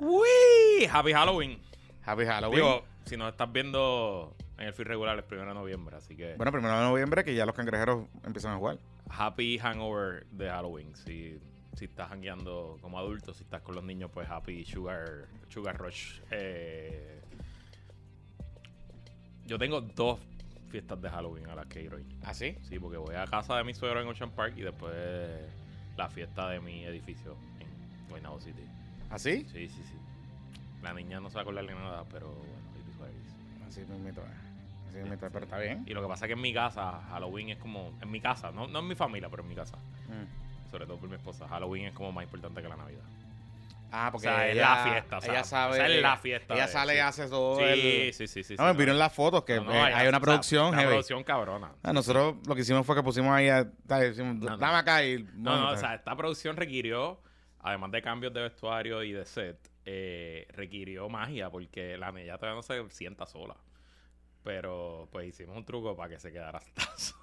¡Uy! Happy Halloween. Happy Halloween. Digo, si nos estás viendo en el feed regular es primero de noviembre, así que bueno, primero de noviembre que ya los cangrejeros empiezan a jugar. happy hangover de Halloween. Si, si estás hangueando como adulto, si estás con los niños, pues happy sugar, sugar rush. Eh, yo tengo dos fiestas de Halloween a las que ir hoy. ¿Ah, sí? Sí, porque voy a casa de mi suegro en Ocean Park y después la fiesta de mi edificio en Guaynabo City. ¿Ah, sí? Sí, sí, sí. La niña no se va a acordar de nada, pero bueno, it is what it is. Así. Así mismito, es, pero está bien. Y lo que pasa es que en mi casa, Halloween es como. En mi casa, no, no en mi familia, pero en mi casa. Mm. Sobre todo por mi esposa. Halloween es como más importante que la Navidad. Ah, porque O sea, es la fiesta, o sea, ella sabe. o sea, es la fiesta Ella de- sale y sí. hace todo. Sí, el- sí, sí, sí. No, me vieron las fotos que No, no, eh, hay- una producción Una heavy. producción cabrona. Ah, nosotros lo que hicimos fue que pusimos ahí, a, decimos, No, no. dame acá y... No, no, o sea, esta producción requirió, además de cambios de vestuario y de set, eh, requirió magia porque la niña todavía no se sienta sola. Pero pues hicimos un truco para que se quedara sentada sola.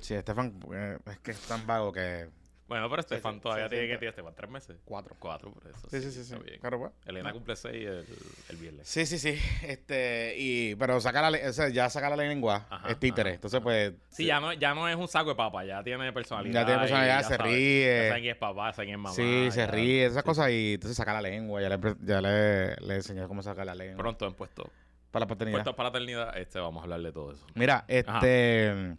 Sí, Estefan eh, es que es tan vago que... Bueno, pero Estefan sí, todavía sí, tiene que tiene Estefan tres meses. Cuatro. Cuatro, por eso. Sí, sí, sí. sí. está bien. Claro, pues. Elena cumple seis el, el viernes. Sí, sí, sí. Este, y, pero saca la, o sea, ya saca la lengua, Ajá, es títere. ajá, Entonces, pues. Sí, ya no, ya no es un saco de papa, ya tiene personalidad. Ya tiene personalidad, y se sabe- ríe. Ya saben quién es papá, saben quién es mamá. sí, se ya- ríe, esas cosas. Y entonces saca la lengua. Ya le, ya le, le enseñé cómo sacar la lengua. Pronto en puesto, para la paternidad. puesto para eternidad, este, vamos a hablar de todo eso. Mira, este.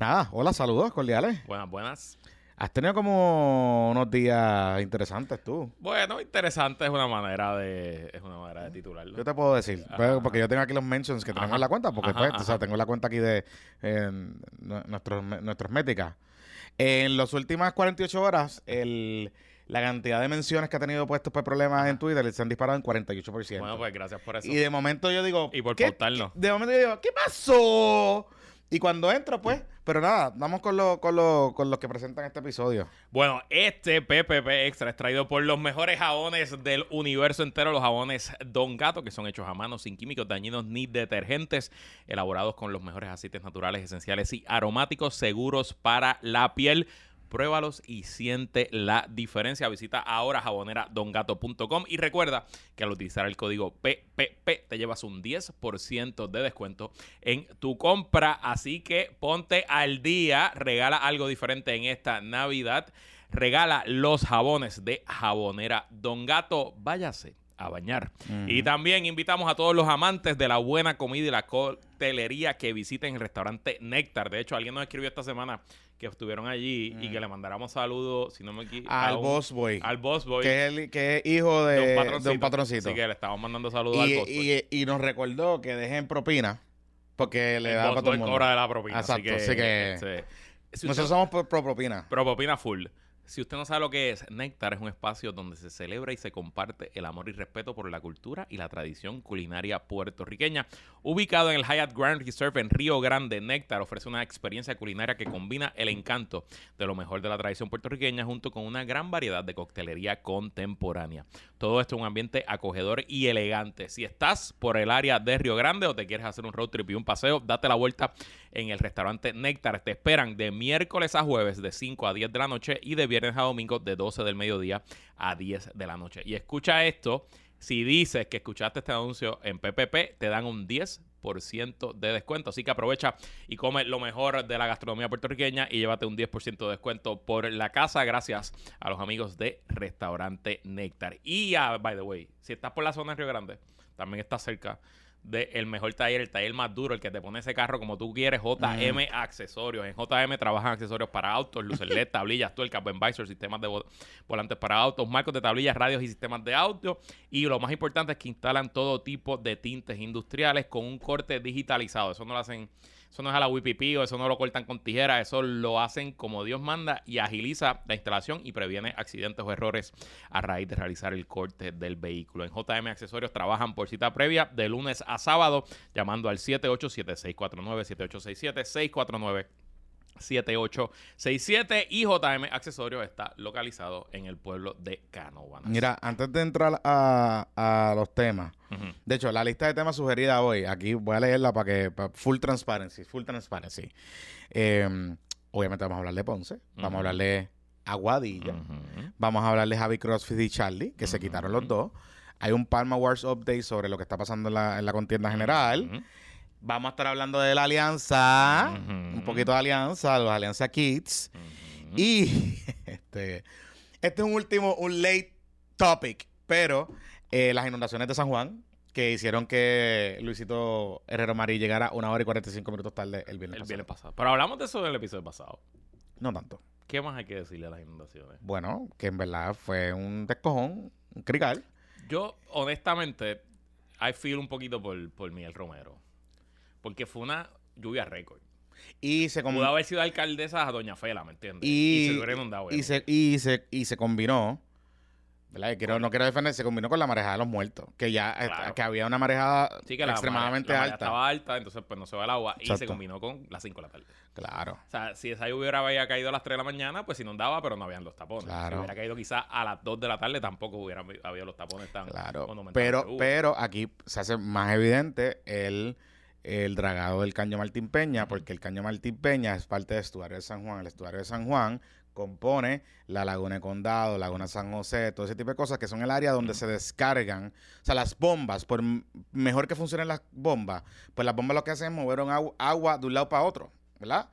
Nada, hola, saludos cordiales. Buenas, buenas. Has tenido como unos días interesantes tú. Bueno, interesante es una manera de es una manera de titularlo. Yo te puedo decir, Ajá, pues, porque yo tengo aquí los mentions que tenemos en la cuenta, porque ajá, pues, o sea, tengo la cuenta aquí de eh, nu- nuestros, nuestras métricas. En las últimas 48 horas, el, la cantidad de menciones que ha tenido puestos por problemas en Twitter se han disparado en 48%. Bueno, pues gracias por eso. y de momento yo digo, Y por ¿qué- pautarnos. qué- De momento yo digo, ¿qué pasó? Y cuando entro, pues, pero nada, vamos con, lo, con, lo, con los que presentan este episodio. Bueno, este PPP Extra es traído por los mejores jabones del universo entero, los jabones Don Gato, que son hechos a mano, sin químicos dañinos ni detergentes, elaborados con los mejores aceites naturales, esenciales y aromáticos, seguros para la piel. Pruébalos y siente la diferencia. Visita ahora jaboneradongato.com y recuerda que al utilizar el código PPP te llevas un 10% de descuento en tu compra. Así que ponte al día, regala algo diferente en esta Navidad. Regala los jabones de Jabonera Don Gato. Váyase a bañar. Y también invitamos a todos los amantes de la buena comida y la coctelería que visiten el restaurante Néctar. De hecho, alguien nos escribió esta semana que estuvieron allí y que le mandáramos saludos, si no me equivoco, Al un- Boss Boy, Al Boss Boy. que, es el- que es hijo de, de un de patroncito. un patroncito. Así que le estamos mandando saludos al y, Boss Boy. y- y nos recordó que dejen propina, porque le el da Boss para todo el mundo. cobra de la propina. Exacto, así que, así que este, Nosotros somos pro, pro propina. Pero propina full. Si usted no sabe lo que es, Néctar es un espacio donde se celebra y se comparte el amor y respeto por la cultura y la tradición culinaria puertorriqueña. Ubicado en el Hyatt Grand Reserve en Río Grande, Néctar ofrece una experiencia culinaria que combina el encanto de lo mejor de la tradición puertorriqueña junto con una gran variedad de coctelería contemporánea. Todo esto en un ambiente acogedor y elegante. Si estás por el área de Río Grande o te quieres hacer un road trip y un paseo, date la vuelta en el restaurante Néctar. Te esperan de miércoles a jueves de 5 a 10 de la noche y de viernes a domingo de 12 del mediodía a 10 de la noche. Y escucha esto, si dices que escuchaste este anuncio en PPP, te dan un 10% de descuento. Así que aprovecha y come lo mejor de la gastronomía puertorriqueña y llévate un 10% de descuento por la casa gracias a los amigos de Restaurante Néctar. Y, ah, by the way, si estás por la zona de Río Grande, también estás cerca del mejor taller, el taller más duro, el que te pone ese carro como tú quieres, JM Accesorios. En JM trabajan accesorios para autos, luces LED, tablillas, tuercas, bend visor, sistemas de vo- volantes para autos, marcos de tablillas, radios y sistemas de audio. Y lo más importante es que instalan todo tipo de tintes industriales con un corte digitalizado. Eso no lo hacen, eso no es a la WPP o eso no lo cortan con tijeras, eso lo hacen como Dios manda y agiliza la instalación y previene accidentes o errores a raíz de realizar el corte del vehículo. En JM Accesorios trabajan por cita previa de lunes a sábado llamando al 787-649-7867-649. 7867 y JM Accesorios está localizado en el pueblo de Canóvanas. Mira, antes de entrar a, a los temas, de hecho, la lista de temas sugerida hoy, aquí voy a leerla para que, para full transparency, full transparency. Eh, obviamente vamos a hablar de Ponce, vamos a hablar de Aguadilla. Vamos a hablar de Javi CrossFit y Charlie, que se quitaron los dos. Hay un Palma Wars Update sobre lo que está pasando en la, en la contienda general. Vamos a estar hablando de la alianza, un poquito de alianza, los Alianza Kids. Y este, este es un último, un late topic, pero eh, las inundaciones de San Juan, que hicieron que Luisito Herrero Marí llegara una hora y 45 minutos tarde el viernes. El pasado. viernes pasado. Pero hablamos de eso en el episodio pasado. No tanto. ¿Qué más hay que decirle a las inundaciones? Bueno, que en verdad fue un descojón, un crical. Yo, honestamente, I feel un poquito por, por Miguel Romero. Porque fue una lluvia récord. Y se, com- Pudo haber sido alcaldesa a Doña Fela, ¿me entiendes? y, se le hubiera inundado. y, se, y, se, y se combinó, ¿verdad? Y quiero, no quiero defender, se combinó con la marejada de los muertos, que ya eh, Claro. que había una marejada Sí, que la extremadamente la alta. estaba alta, entonces pues no se va el agua y se combinó con las 5 de la tarde. Claro. O sea, si esa lluvia había caído a las 3 de la mañana, pues inundaba, pero no habían los tapones. Claro. Si hubiera caído quizás a las 2 de la tarde, tampoco hubiera habido los tapones tan Claro, pero, pero aquí se hace más evidente el, el dragado del Caño Martín Peña, porque el Caño Martín Peña es parte del estuario de San Juan. El estuario de San Juan compone la Laguna de Condado, Laguna San José, todo ese tipo de cosas que son el área donde se descargan, o sea, las bombas, por mejor que funcionen las bombas, pues las bombas lo que hacen es mover agu- agua de un lado para otro, ¿verdad?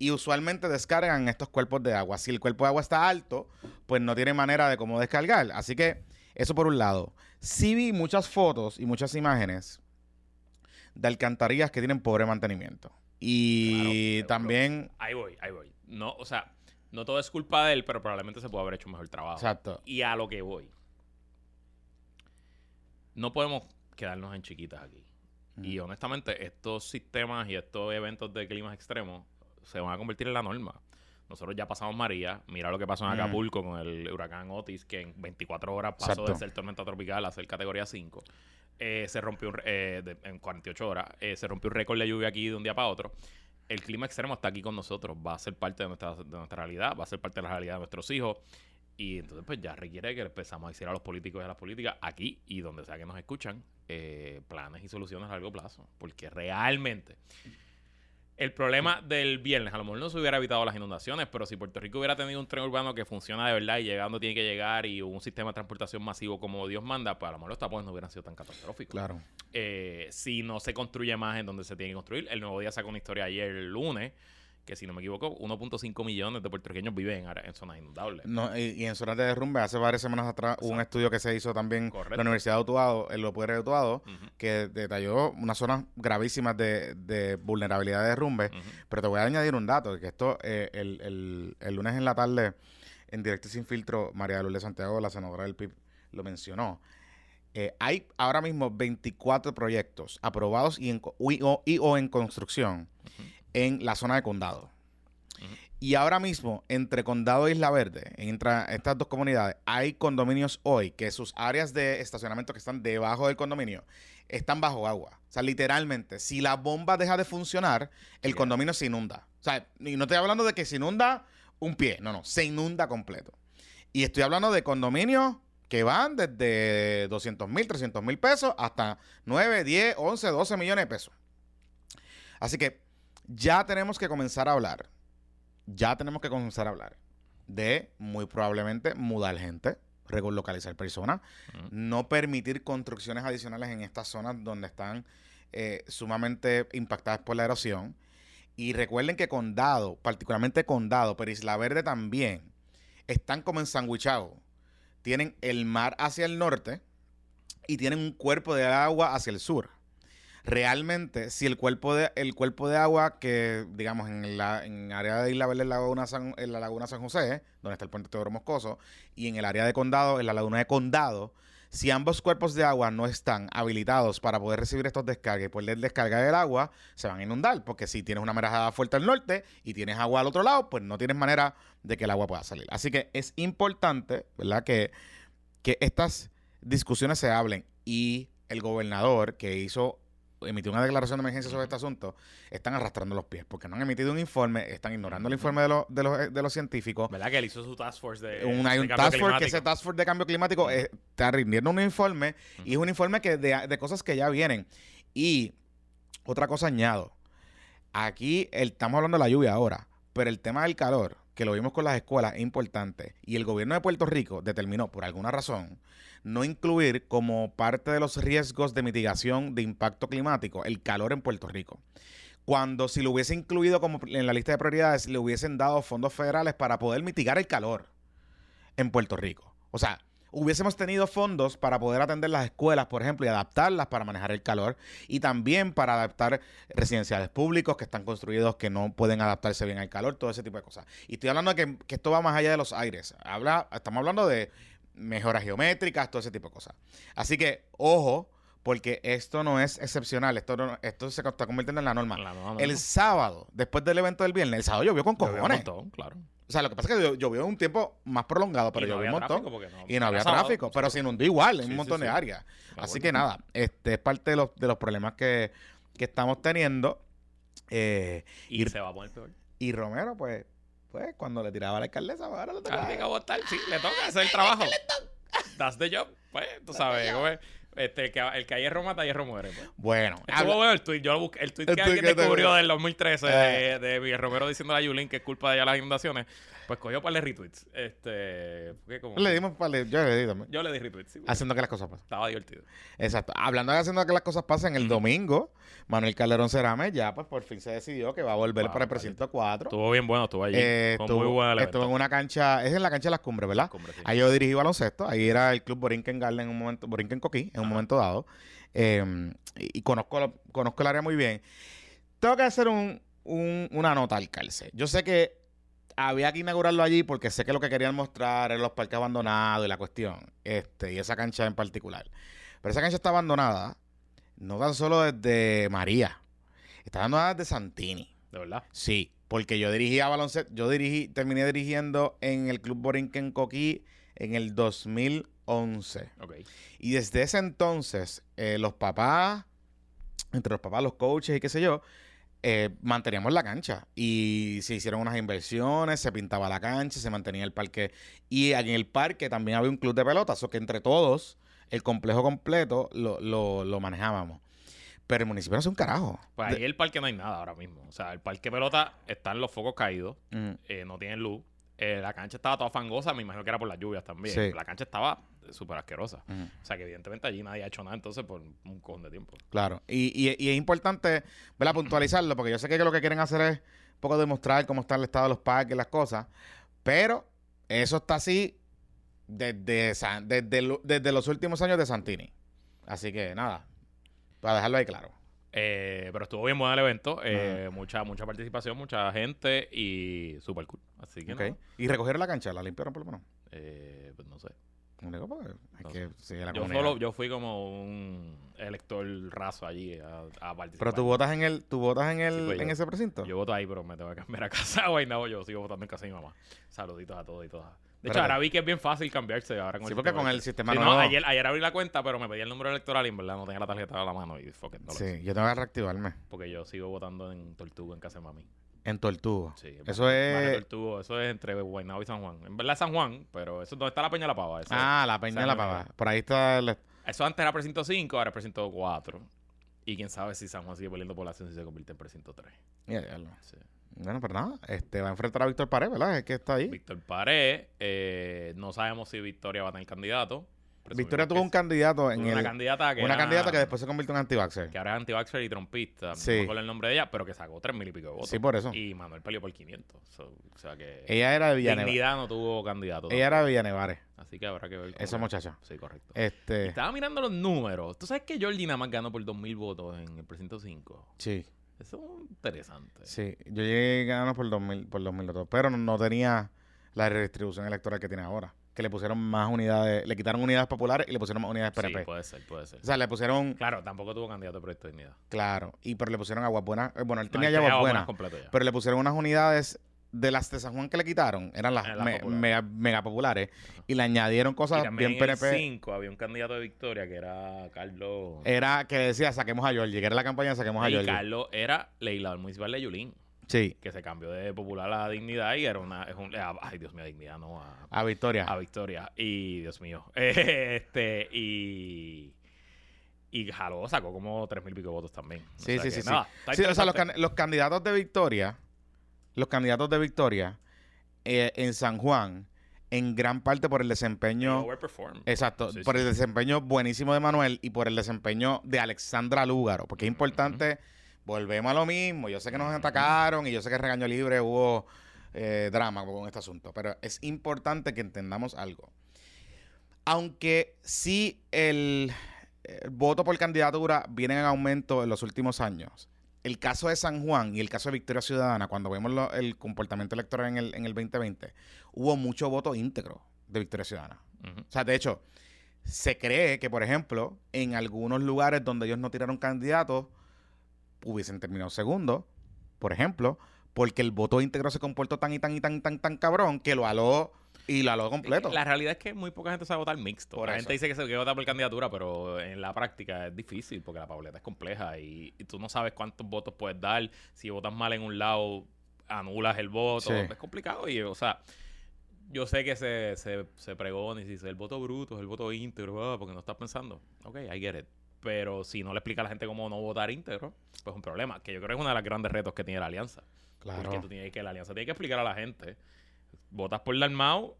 Y usualmente descargan estos cuerpos de agua. Si el cuerpo de agua está alto, pues no tiene manera de cómo descargar. Así que eso por un lado. Sí vi muchas fotos y muchas imágenes de alcantarillas que tienen pobre mantenimiento. Y Claro, también, Ahí voy, ahí voy. No, o sea, no todo es culpa de él, pero probablemente se puede haber hecho un mejor trabajo. exacto, Y a lo que voy. No podemos quedarnos en chiquitas aquí. Y honestamente, estos sistemas y estos eventos de climas extremos se van a convertir en la norma. Nosotros ya pasamos María. Mira lo que pasó en Mm. Acapulco con el huracán Otis, que en 24 horas pasó Exacto. de ser tormenta tropical a ser categoría 5. Eh, se rompió un eh, de- en 48 horas. eh, se rompió un récord de lluvia aquí de un día para otro. El clima extremo está aquí con nosotros. Va a ser parte de nuestra, de nuestra realidad. Va a ser parte de la realidad de nuestros hijos. Y entonces, pues ya requiere que empezamos a decir a los políticos y a las políticas aquí y donde sea que nos escuchan eh, planes y soluciones a largo plazo. Porque realmente el problema del viernes, a lo mejor no se hubiera evitado las inundaciones, pero si Puerto Rico hubiera tenido un tren urbano que funciona de verdad y llegando tiene que llegar y un sistema de transportación masivo como Dios manda, pues a lo mejor los tapones no hubieran sido tan catastróficos. claro. Eh, si no se construye más en donde se tiene que construir. El Nuevo Día sacó una historia ayer el lunes, que si no me equivoco, 1.5 millones de puertorriquiños viven en, zonas inundables. No, y, y en zonas de derrumbe, hace varias semanas atrás, hubo un estudio que se hizo también en Correcto. la Universidad de Utuado, en los UPR de Utuado, que detalló unas zonas gravísimas de, de vulnerabilidad de derrumbe. Pero te voy a añadir un dato, que esto, eh, el, el- el lunes en la tarde, en Directo y Sin Filtro, María Lourdes Santiago, la senadora del PIB, lo mencionó. Eh, hay ahora mismo 24 proyectos aprobados y, en, y o, y o en construcción en la zona de condado. Y ahora mismo, entre Condado e Isla Verde, entre estas dos comunidades, hay condominios hoy que sus áreas de estacionamiento que están debajo del condominio están bajo agua. O sea, literalmente, si la bomba deja de funcionar, el condominio se inunda. O sea, y no estoy hablando de que se inunda un pie, no, no, se inunda completo. Y estoy hablando de condominios que van desde 200 mil, 300 mil pesos hasta 9, 10, 11, 12 millones de pesos. Así que ya tenemos que comenzar a hablar, ya tenemos que comenzar a hablar de muy probablemente mudar gente, localizar personas, no permitir construcciones adicionales en estas zonas donde están eh, sumamente impactadas por la erosión. Y recuerden que Condado, particularmente Condado, pero Isla Verde también, están como ensanguichados. Tienen el mar hacia el norte y tienen un cuerpo de agua hacia el sur. Realmente, si el cuerpo de, el cuerpo de agua que, digamos, en la en área de Isla Verde, en la, laguna San, en la laguna San José, donde está el puente Teodoro Moscoso, y en el área de Condado, en la laguna de Condado, si ambos cuerpos de agua no están habilitados para poder recibir estos descargas y poder descargar el agua, se van a inundar. Porque si tienes una marejada fuerte al norte y tienes agua al otro lado, pues no tienes manera de que el agua pueda salir. Así que es importante, ¿verdad? Que, que estas discusiones se hablen. Y el gobernador que hizo emitió una declaración de emergencia sobre este asunto, están arrastrando los pies, porque no han emitido un informe, están ignorando el informe de, los de, los, de los científicos, ¿Verdad que él hizo su task force de. un, hay un task force, que ese task force de cambio climático eh, está rindiendo un informe y es un informe que de, de cosas que ya vienen. Y otra cosa añado, aquí el- estamos hablando de la lluvia ahora, pero el tema del calor, que lo vimos con las escuelas, es importante. Y el gobierno de Puerto Rico determinó, por alguna razón, no incluir como parte de los riesgos de mitigación de impacto climático el calor en Puerto Rico. Cuando si lo hubiese incluido como en la lista de prioridades, le hubiesen dado fondos federales para poder mitigar el calor en Puerto Rico. O sea, hubiésemos tenido fondos para poder atender las escuelas, por ejemplo, y adaptarlas para manejar el calor y también para adaptar residenciales públicos que están construidos que no pueden adaptarse bien al calor, todo ese tipo de cosas. Y estoy hablando de que, que esto va más allá de los aires. Habla, estamos hablando de mejoras geométricas, todo ese tipo de cosas. Así que, ojo, porque esto no es excepcional, esto, no- esto se está convirtiendo en la norma. La norma, El ¿no? sábado, después del evento del viernes, el sábado llovió con cojones. montón, claro. O sea, lo que pasa es que llo- llovió un tiempo más prolongado, pero Y no llovió un montón. no- y no había sábado, tráfico, pero se inundó igual en Sí, un sí, montón de sí. áreas. Así que nada, este es parte de los, de los problemas que, que estamos teniendo. Eh, Y, y- se va a poner peor. y Romero, pues, pues, cuando le tiraba a la alcaldesa, pues, ahora lo toca. Ah, que votar, sí, le toca hacer el trabajo. That's the job. Pues, tú sabes. Este, el, que, el que hierro mata, hierro muere. Pues. Bueno, Estuvo habla- bueno el tweet. Yo lo busqué. El tweet El que alguien te- descubrió del 2013 de, Eh. de Miguel Romero diciendo a Yulín que es culpa de ella las inundaciones. Pues cogió para de retweets. Este. como- le dimos para yo le di también. Yo le di retweets. sí, Haciendo que las cosas pasen. Estaba divertido. Exacto. Hablando de haciendo que las cosas pasen, el domingo, Manuel Calderón Cerame ya, pues, por fin se decidió que va a volver Wow, para el precinto 4. Estuvo bien bueno, estuvo allí. Eh, estuvo, muy bueno el estuvo en una cancha, es en la cancha de las cumbres, ¿verdad? Cumbre, sí. Ahí yo dirigí baloncesto, ahí era el club Borinquen Garden en un momento, Borinquen Coquí, en un momento dado. Eh, y y conozco, conozco el área muy bien. Tengo que hacer un, un- una nota al calce. Yo sé que había que inaugurarlo allí porque sé que lo que querían mostrar eran los parques abandonados y la cuestión. Este, y esa cancha en particular. Pero esa cancha está abandonada, no tan solo desde María, está abandonada desde Santini. De verdad. Sí, porque yo dirigía baloncesto, yo dirigí, terminé dirigiendo en el Club Borinquen Coquí en el 2011. Ok. Y desde ese entonces, eh, los papás, entre los papás, los coaches y qué sé yo, eh, manteníamos la cancha. Y se hicieron unas inversiones, se pintaba la cancha, se mantenía el parque. Y en el parque también había un club de pelotas, o que entre todos, el complejo completo, lo, lo, lo manejábamos. Pero el municipio no hace un carajo. Pues ahí el parque no hay nada ahora mismo. O sea, el parque pelota están los focos caídos, Mm. eh, no tienen luz. Eh, la cancha estaba toda fangosa, me imagino que era por las lluvias también. Sí. La cancha estaba súper asquerosa. Mm. O sea, que evidentemente allí nadie ha hecho nada entonces por un cojón de tiempo. Claro, y, y- y es importante ¿verdad? puntualizarlo, porque yo sé que lo que quieren hacer es un poco demostrar cómo está el estado de los parques y las cosas, pero eso está así desde, San- desde, lo- desde los últimos años de Santini. Así que nada, para dejarlo ahí claro. Eh, pero estuvo bien bueno el evento. eh, mucha, mucha participación, mucha gente y super cool. Así que Ok. nada, Y recogieron la cancha, la limpiaron por lo menos. eh, pues no sé. No digo, pues, hay No que seguir la Yo comunidad. solo, yo fui como un elector raso allí a, a participar. Pero tú votas en el, tú votas en el, Sí, pues en yo- ese precinto. Yo voto ahí, pero me tengo que cambiar a casa de Guaynabo. Yo sigo votando en casa de mi mamá. Saluditos a todos y todas. De hecho, ahora vi que es bien fácil cambiarse ahora con sí, el porque con el sistema Sí, no, ayer, ayer abrí la cuenta, pero me pedí el número electoral y en verdad no tenía la tarjeta a la mano y fuck it, no sí, yo tengo que reactivarme. Porque yo sigo votando en Tortuga en casa de mami. En Tortugo. Sí, Eso es- Tortugo, eso es entre Guaynabo y San Juan. En verdad San Juan, pero eso es donde está la Peña de la Pava. Eso, Ah, la Peña de la. Pava. Por ahí está el... eso antes era precinto 5, ahora es precinto 4. Y quién sabe si San Juan sigue perdiendo población si se convierte en precinto 3. Ya, ya lo- Sí. Bueno, pero nada, este va a enfrentar a Víctor Pared, ¿verdad? Es que está ahí. Víctor Pared, eh, no sabemos si Victoria va a tener candidato. Victoria tuvo un candidato en una el, candidata que una era- candidata que después se convirtió en anti-vaxxer. que ahora es anti-vaxxer y trompista. Sí. No me acuerdo el nombre de ella, pero que sacó tres mil y pico de votos. Sí, por eso. Y Manuel peleó por 500. So, o sea que Ella era de Villanevares. Dignidad no tuvo candidato. Ella era de Villanevares, Así que habrá que ver. esa le- muchacha. Sí, correcto. Este, Estaba mirando los números. ¿Tú sabes que Jordi nada más ganó por 2.000 votos en el precinto 5? sí, Eso es interesante. sí. Yo llegué ganando por 2000, por 2000 votos, pero no, no tenía la redistribución electoral que tiene ahora. Que le pusieron más unidades, le quitaron unidades populares y le pusieron más unidades Sí, PNP. puede ser, puede ser. o sea, le pusieron, Claro, tampoco tuvo candidato de Proyecto de Dignidad. claro, y pero le pusieron aguas buenas. eh, Bueno, él No, tenía él ya aguas buenas, ya. pero le pusieron unas unidades de las de San Juan que le quitaron, eran las, Eran las me- populares. mega, mega populares, y le añadieron y cosas también bien en el PNP. 5 había un candidato de Victoria que era Carlos. Era que decía, saquemos a Georgie, que era la campaña saquemos a y Georgie. Carlos era legislador municipal de Yulín, Sí, que se cambió de popular a dignidad y era una. Es un, ay, Dios mío, dignidad, no a, a Victoria. a Victoria. Y Dios mío. Este, y. Y jaló, sacó como tres mil pico votos también. O Sí, sea sí, que sí, sí. nada, está Sí, o sea, los, can- los candidatos de Victoria, los candidatos de Victoria, eh, en San Juan, en gran parte por el desempeño. Exacto, Sí, por sí. el desempeño buenísimo de Manuel y por el desempeño de Alexandra Lúgaro, porque es importante, volvemos a lo mismo, yo sé que nos atacaron y yo sé que Regaño Libre hubo eh, drama con este asunto, pero es importante que entendamos algo. Aunque sí el, el voto por candidatura viene en aumento en los últimos años, el caso de San Juan y el caso de Victoria Ciudadana, cuando vemos lo- el comportamiento electoral en el, en el 2020, hubo mucho voto íntegro de Victoria Ciudadana. O sea, de hecho, se cree que, por ejemplo, en algunos lugares donde ellos no tiraron candidatos, hubiesen terminado segundo, por ejemplo, porque el voto íntegro se comportó tan y tan y tan tan tan cabrón que lo aló y lo aló completo. La realidad es que muy poca gente sabe votar mixto. Por la eso. gente dice que se quiere votar por candidatura, pero en la práctica es difícil porque la papeleta es compleja y, y tú no sabes cuántos votos puedes dar. Si votas mal en un lado, anulas el voto. Sí. Es complicado y, o sea, yo sé que se, se, se pregona y se dice el voto bruto es el voto íntegro, ah, porque no estás pensando. Ok, I get it. Pero si no le explica a la gente cómo no votar íntegro, pues es un problema. Que yo creo que es uno de los grandes retos que tiene la alianza. Porque claro. tú tienes que, la alianza tiene que explicar a la gente. Votas por Dalmau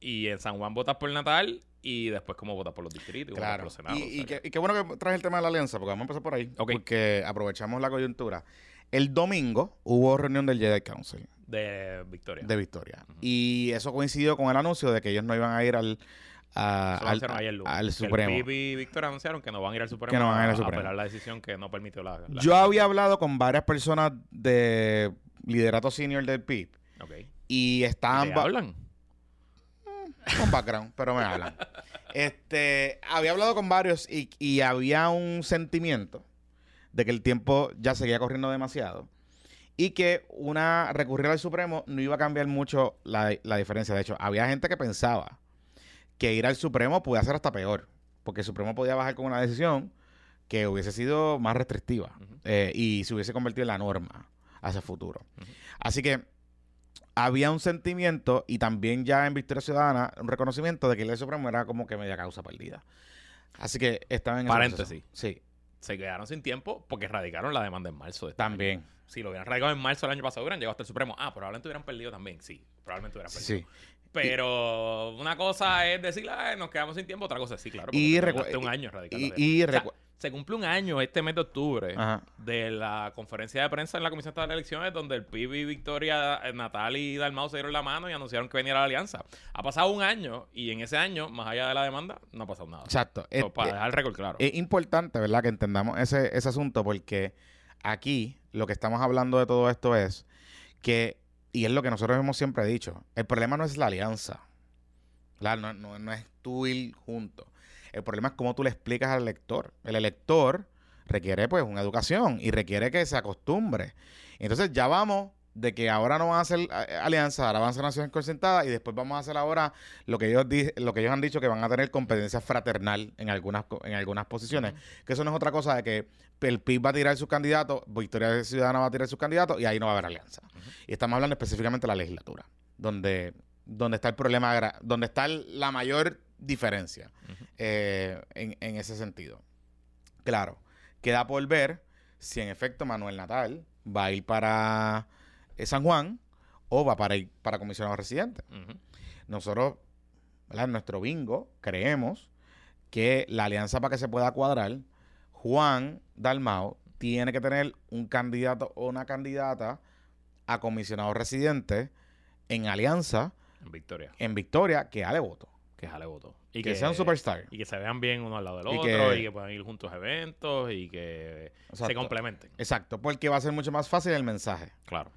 y en San Juan votas por Natal y después cómo votas por los distritos votas por Claro. los senados. Y, y que- y qué bueno que traes el tema de la alianza, porque vamos a empezar por ahí. Ok. Porque aprovechamos la coyuntura. El domingo hubo reunión del Jedi Council de Victoria. de Victoria. Y eso coincidió con el anuncio de que ellos no iban a ir al, a- al, ayer Supremo. El y Victoria anunciaron que no van a ir al Supremo, Que no van a ir al a Supremo. apelar la decisión que no permitió la... la- Yo había hablado con varias personas de liderato senior del PIB Ok. y ¿Y estaban ba- hablan? con background, pero me hablan. Este, había hablado con varios y, y había un sentimiento de que el tiempo ya seguía corriendo demasiado y que una recurrir al Supremo no iba a cambiar mucho la, la diferencia. De hecho, había gente que pensaba que ir al Supremo podía ser hasta peor, porque el Supremo podía bajar con una decisión que hubiese sido más restrictiva eh, y se hubiese convertido en la norma hacia el futuro. Así que había un sentimiento y también ya en Victoria Ciudadana un reconocimiento de que el Supremo era como que media causa perdida. Así que estaba en Paréntesis. Sí, Se quedaron sin tiempo porque radicaron la demanda en marzo de este año. también. Si lo hubieran radicado en marzo del año pasado, hubieran llegado hasta el Supremo. Ah, probablemente hubieran perdido también. Sí, probablemente hubieran perdido. Sí. Pero una cosa es decir, "Ay, nos quedamos sin tiempo, otra cosa es sí, claro. Y un año radicando. Y, y O sea, recu- se cumple un año este mes de octubre Ajá. de la conferencia de prensa en la Comisión de Elecciones donde el PIB y Victoria, eh, Natal y Dalmau se dieron la mano y anunciaron que venía la alianza. Ha pasado un año y en ese año, más allá de la demanda, no ha pasado nada. Exacto. Eh, para dejar el récord claro. Es importante, ¿verdad? Que entendamos ese, ese asunto porque aquí lo que estamos hablando de todo esto es que, y es lo que nosotros hemos siempre dicho, el problema no es la alianza. Claro, no, no, no es tú ir juntos. El problema es cómo tú le explicas al elector. El elector requiere pues una educación y requiere que se acostumbre. Entonces ya vamos de que ahora no van a hacer eh, alianza, ahora van a naciones consentadas y después vamos a hacer ahora lo que ellos di- lo que ellos han dicho que van a tener competencia fraternal en algunas en algunas posiciones, que eso no es otra cosa de que el PIB va a tirar sus candidatos, Victoria Ciudadana va a tirar sus candidatos y ahí no va a haber alianza. Y estamos hablando específicamente de la legislatura, donde donde está el problema, donde está la mayor diferencia eh, en, en ese sentido. Claro, queda por ver si en efecto Manuel Natal va a ir para eh, San Juan o va para ir para comisionado residente. Ujú. Nosotros, ¿verdad? en nuestro bingo, creemos que la alianza para que se pueda cuadrar, Juan Dalmao tiene que tener un candidato o una candidata a comisionado residente en alianza En Victoria. en Victoria que ale voto. Que jale voto. Y que, sea un superstar. Y que se vean bien uno al lado del Y otro que- y que puedan ir juntos a eventos y que se complementen. Exacto, porque va a ser mucho más fácil el mensaje. Claro.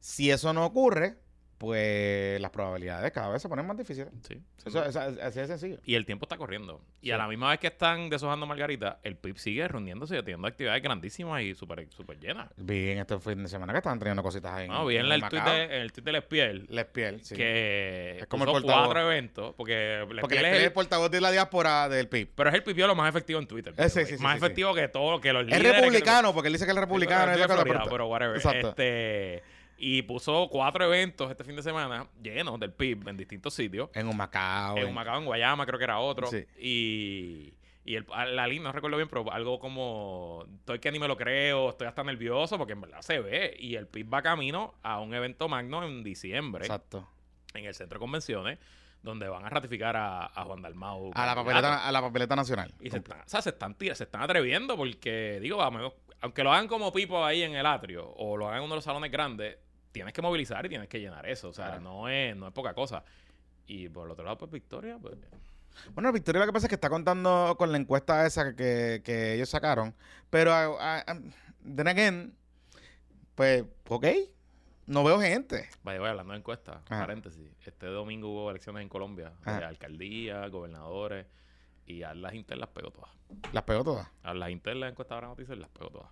Si eso no ocurre, pues las probabilidades cada vez se ponen más difíciles. Sí. Eso, así de sencillo. Y el tiempo está corriendo. Y Sí. a la misma vez que están deshojando Margarita, el PIB sigue reuniéndose y teniendo actividades grandísimas y súper super llenas. Vi en este fin de semana que estaban teniendo cositas ahí. No, vi en el tweet de, en el tweet de Lespiel Les Piel, sí. que Es como el portavoz. cuatro eventos, porque Lespiel Porque es el- es el portavoz de la diáspora del PIB. pero es el pipiolo más efectivo en Twitter. Eh, the sí, sí, más efectivo que todo, que los Es líderes que- republicano, porque él dice que es republicano. Florida, pero- pero whatever. Exacto. Este, y puso cuatro eventos este fin de semana llenos del PIB en distintos sitios. En un Macao. En en- Macao, en Guayama, creo que era otro. Sí. Y, Y el, a- la línea, no recuerdo bien, pero algo como estoy que ni me lo creo, estoy hasta nervioso porque en verdad se ve. Y el PIB va camino a un evento magno en diciembre Exacto. en el centro de convenciones donde van a ratificar a, a Juan Dalmau. A la papeleta, a la papeleta nacional. Y se, están, o sea, se están tira- se están atreviendo porque, digo, vamos, aunque lo hagan como Pipo ahí en el atrio o lo hagan en uno de los salones grandes, tienes que movilizar y tienes que llenar eso. O sea, Claro. no, es, no es poca cosa. Y por el otro lado, pues Victoria, pues. Bueno, Victoria lo que pasa es que está contando con la encuesta esa que, que ellos sacaron. Pero, a, a- a- then again, pues, ok, no veo gente. Vaya, voy hablando de encuestas, Ajá. paréntesis. Este domingo hubo elecciones en Colombia de alcaldía, gobernadores. Y a las Inter las pegó todas. Las pegó todas. A las Inter, las encuestadoras noticias, las pegó todas.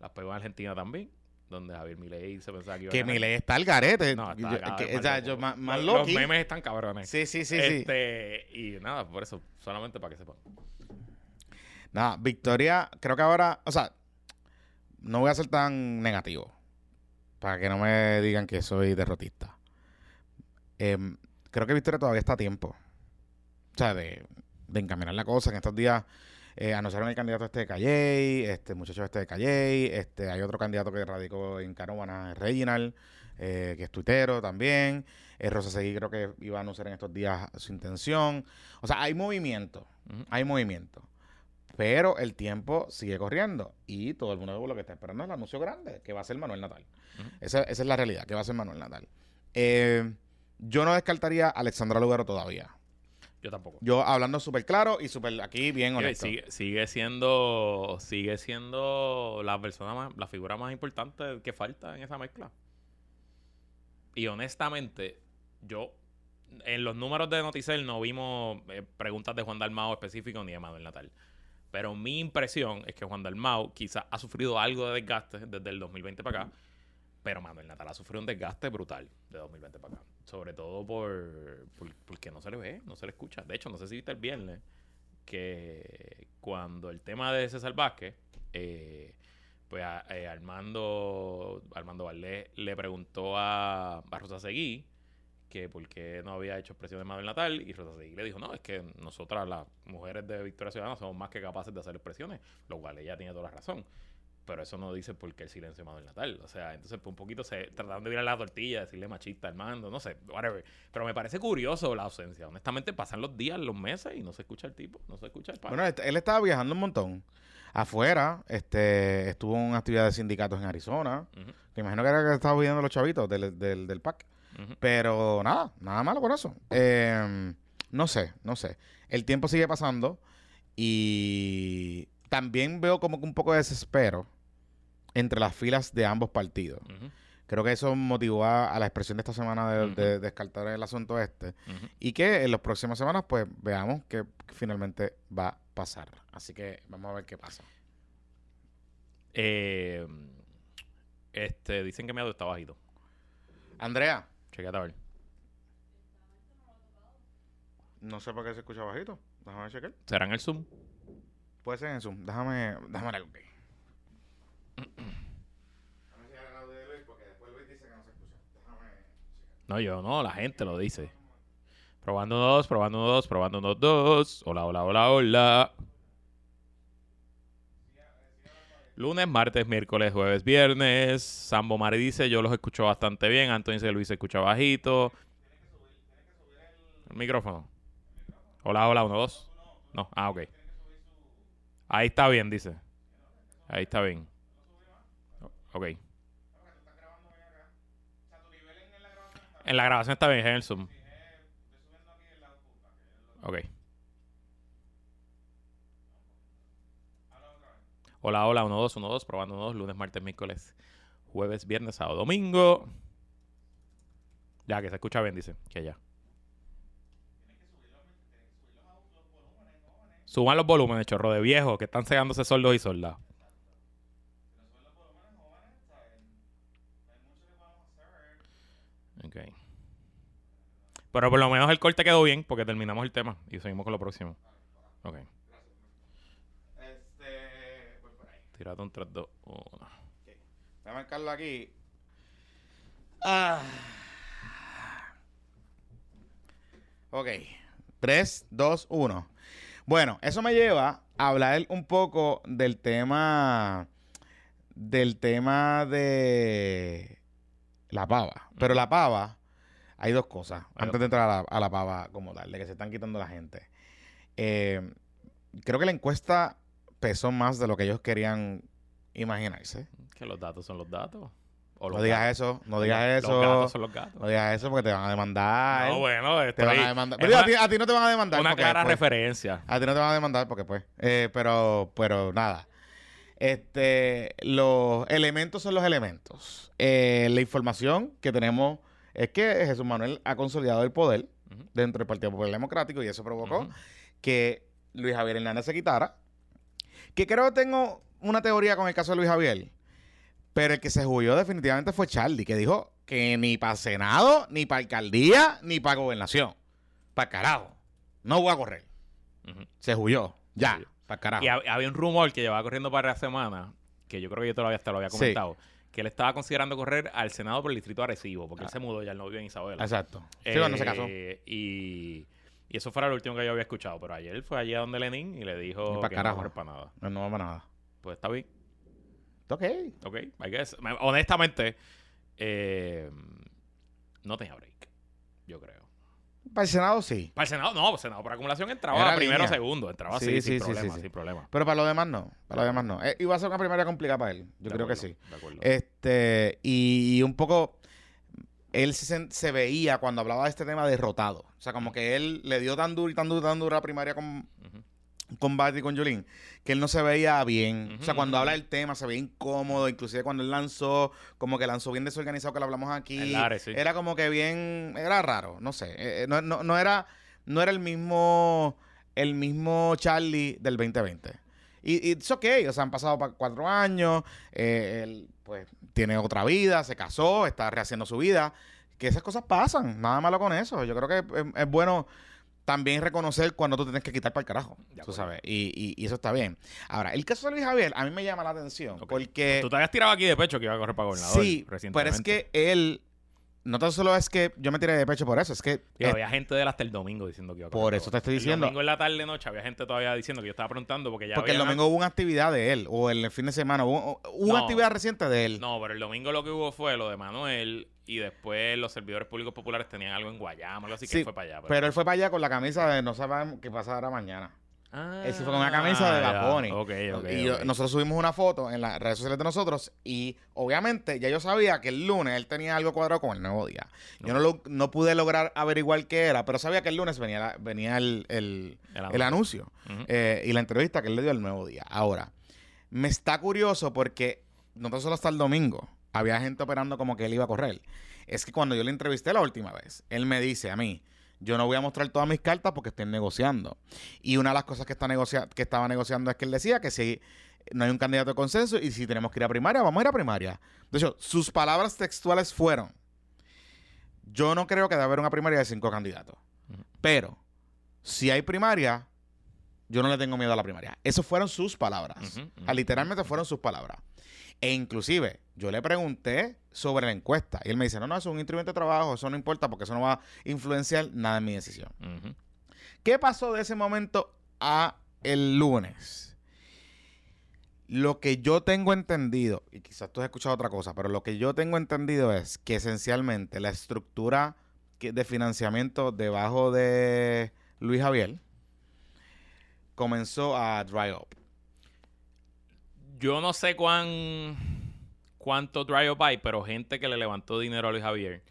Las pegó en Argentina también, donde Javier Milei se pensaba que iba a Que ganar. Milei está al garete. No, está Yo- que- vez o sea, más yo más, más Los- Los memes están cabrones. Sí, sí, sí, sí. este, Y nada, por eso, solamente para que sepan. Nada, Victoria, creo que ahora, o sea, no voy a ser tan negativo. Para que no me digan que soy derrotista. Em, creo que Victoria todavía está a tiempo. O sea, de, de encaminar la cosa. En estos días eh, anunciaron el candidato este de Calley, este muchacho este de Calley, este, hay otro candidato que radicó en Carovana, Reginald, eh, que es tuitero también. Eh, Rosa Seguí creo que iba a anunciar en estos días su intención. O sea, hay movimiento, hay movimiento. Pero el tiempo sigue corriendo y todo el mundo lo que está esperando es el anuncio grande, que va a ser Manuel Natal. Ujú. esa, esa es la realidad, que va a ser Manuel Natal. Eh, yo no descartaría a Alexandra Lugaro todavía. Yo tampoco. Yo hablando súper claro y súper aquí bien honesto. sigue, sigue siendo sigue siendo la persona más, la figura más importante que falta en esa mezcla. Y honestamente, yo en los números de Noticel no vimos eh, preguntas de Juan Dalmao específico ni de Manuel Natal. Pero mi impresión es que Juan Dalmao quizás ha sufrido algo de desgaste desde el 2020 para acá. Pero Manuel Natal ha sufrido un desgaste brutal de 2020 para acá. Sobre todo por, por- porque no se le ve, no se le escucha. De hecho, no sé si viste el viernes que cuando el tema de César Vázquez, eh, pues a- eh, Armando, Armando Valdés le preguntó a, a Rosa Seguí que por qué no había hecho expresión de Manuel Natal y Rosa Seguí le dijo, no, es que nosotras las mujeres de Victoria Ciudadana somos más que capaces de hacer expresiones, lo cual ella tiene toda la razón. Pero eso no dice por qué el silencio de Manuel Natal. O sea, entonces pues, un poquito se trataron de virar la tortilla, decirle machista a Armando, no sé, whatever. Pero me parece curioso la ausencia. Honestamente, pasan los días, los meses y no se escucha el tipo, no se escucha el pana. Bueno, él, él estaba viajando un montón. Afuera, este, estuvo en una actividad de sindicatos en Arizona. Ujú, Que imagino que era que estaba viendo los chavitos del, del, del PAC. Pero nada, nada malo con eso. Eh, no sé, no sé. El tiempo sigue pasando y también veo como que un poco de desespero entre las filas de ambos partidos. Creo que eso motivó a, a la expresión de esta semana de, descartar el asunto este. Y que en las próximas semanas, pues veamos qué finalmente va a pasar. Así que vamos a ver qué pasa. Eh, este, dicen que mi audio está bajito. Andrea, Chequete a ver. no sé por qué se escucha bajito. Déjame chequear. ¿Será en el Zoom? Puede ser en Zoom. Déjame, déjame algo. No yo no, la gente lo dice. Probando dos, probando dos, probando uno, dos. Hola, hola, hola, hola. Lunes, martes, miércoles, jueves, viernes. Sambo Mari dice, yo los escucho bastante bien. Antonio dice, Luis se escucha bajito. El micrófono. Hola, hola, uno, dos. No, ah, ok. Ahí está bien, dice. Ahí está bien. Ok. En la grabación está bien, en el Zoom. Ok. Hola, hola, 1, 2, 1, 2, probando 1, 2, lunes, martes, miércoles, jueves, viernes, sábado, domingo. Ya, que se escucha bien, dice. Que ya. Suban los volúmenes, chorro de viejos que están cegándose sordos y sordas. Ok. Pero por lo menos el corte quedó bien porque terminamos el tema y seguimos con lo próximo. Ok. Este, voy por ahí. Tírate un 3, 2, 1. Voy a marcarlo aquí. Ah. Ok. 3, 2, 1. Bueno, eso me lleva a hablar un poco del tema del tema de la pava. Pero la pava, hay dos cosas. Antes de entrar a la, a la pava como tal, de que se están quitando la gente. Eh, creo que la encuesta pesó más de lo que ellos querían imaginarse. Que los datos son los datos. O No los digas gatos. eso, no digas Los eso. gatos son los gatos. No digas eso porque te van a demandar. No, bueno, te van a demandar. Pero a, ti, a ti no te van a demandar. una clara pues, referencia. A ti no te van a demandar porque pues. Eh, pero, pero nada. Este, los elementos son los elementos. Eh, la información que tenemos es que Jesús Manuel ha consolidado el poder dentro del Partido Popular Democrático y eso provocó que Luis Javier Hernández se quitara. Que creo que tengo una teoría con el caso de Luis Javier, pero el que se huyó definitivamente fue Charlie, que dijo que ni para Senado, ni para alcaldía, ni para gobernación. Para carajo. No voy a correr. Se huyó. Ya. Para carajo. Y hab- había un rumor que llevaba corriendo para la semana, que yo creo que yo todavía hasta lo había Sí. Que él estaba considerando correr al Senado por el distrito de Arecibo, porque él Ah. se mudó ya el novio en Isabela. Exacto. Sí, se casó. Eh, Y, y eso fuera lo último que yo había escuchado. Pero ayer fue allí a donde Lenin y le dijo Ni pa' que carajo. no correr para nada. No, no vamos a nada. Pues está bien. Ok. Ok, I guess. Me- Honestamente, eh, no tenía break. Yo creo. Para el Senado sí. Para el Senado, no, para el Senado por acumulación entraba Era primero o línea. segundo. Entraba Sí, así, sí, sin sí, problema, sí, sí. sin problema. Pero para los demás no. Para los demás no. Eh, iba a ser una primaria complicada para él. Yo De creo que sí. De acuerdo. Este, y, un poco, él se, veía cuando hablaba de este tema derrotado. O sea, como que él le dio tan duro y tan duro, tan duro a la primaria con. Con Bart y con Yulín, que él no se veía bien. O sea, cuando habla del tema se veía incómodo, inclusive cuando él lanzó, como que lanzó bien desorganizado, que lo hablamos aquí. Sí. Era como que bien, era raro, no sé. Eh, eh, no, no- no era, no era el mismo, el mismo Charlie del 2020. Y es ok, o sea, han pasado pa- cuatro años, eh, él pues tiene otra vida, se casó, está rehaciendo su vida, que esas cosas pasan, nada malo con eso. Yo creo que es, es bueno también reconocer cuando tú tienes que quitar para el carajo, tú sabes, y, y- y eso está bien. Ahora, el caso de Luis Javier a mí me llama la atención, porque... Tú te habías tirado aquí de pecho que iba a correr para gobernador Sí, pero es que él, no tan solo es que yo me tiré de pecho por eso, es que... Eh, había gente de él hasta el domingo diciendo que iba a Por eso te estoy diciendo. El domingo en la tarde, noche, había gente todavía diciendo que yo estaba preguntando porque ya porque el domingo hubo una actividad de él, o el fin de semana, hubo, hubo una actividad reciente de él. No, pero el domingo lo que hubo fue lo de Manuel y después los servidores públicos populares tenían algo en Guayama, algo así que él fue para allá. Pero él fue para allá con la camisa de no sabemos qué pasará mañana. Ah, él se fue con una camisa de. Bad Bunny. Ok, ok, y yo- nosotros subimos una foto en las redes sociales de nosotros y obviamente ya yo sabía que el lunes él tenía algo cuadrado con el nuevo día. Yo no, lo, no pude lograr averiguar qué era, pero sabía que el lunes venía, la- venía el, el- El el anuncio eh, y la entrevista que él le dio el nuevo día. Ahora, me está curioso porque no solo hasta el domingo había gente operando como que él iba a correr. Es que cuando yo le entrevisté la última vez, él me dice a mí, yo no voy a mostrar todas mis cartas porque estoy negociando. Y una de las cosas que, está negocia que estaba negociando es que él decía que si no hay un candidato de consenso y si tenemos que ir a primaria, vamos a ir a primaria. De hecho, sus palabras textuales fueron, yo no creo que debe haber una primaria de cinco candidatos. Pero, si hay primaria, yo no le tengo miedo a la primaria. Esas fueron sus palabras. Literalmente fueron sus palabras. E inclusive, yo le pregunté sobre la encuesta. Y él me dice, no, no, eso es un instrumento de trabajo, eso no importa porque eso no va a influenciar nada en mi decisión. ¿Qué pasó de ese momento a el lunes? Lo que yo tengo entendido, y quizás tú has escuchado otra cosa, pero lo que yo tengo entendido es que esencialmente la estructura de financiamiento debajo de Luis Javier comenzó a dry up. Yo no sé cuán cuánto dry up hay, pero gente que le levantó dinero a Luis Javier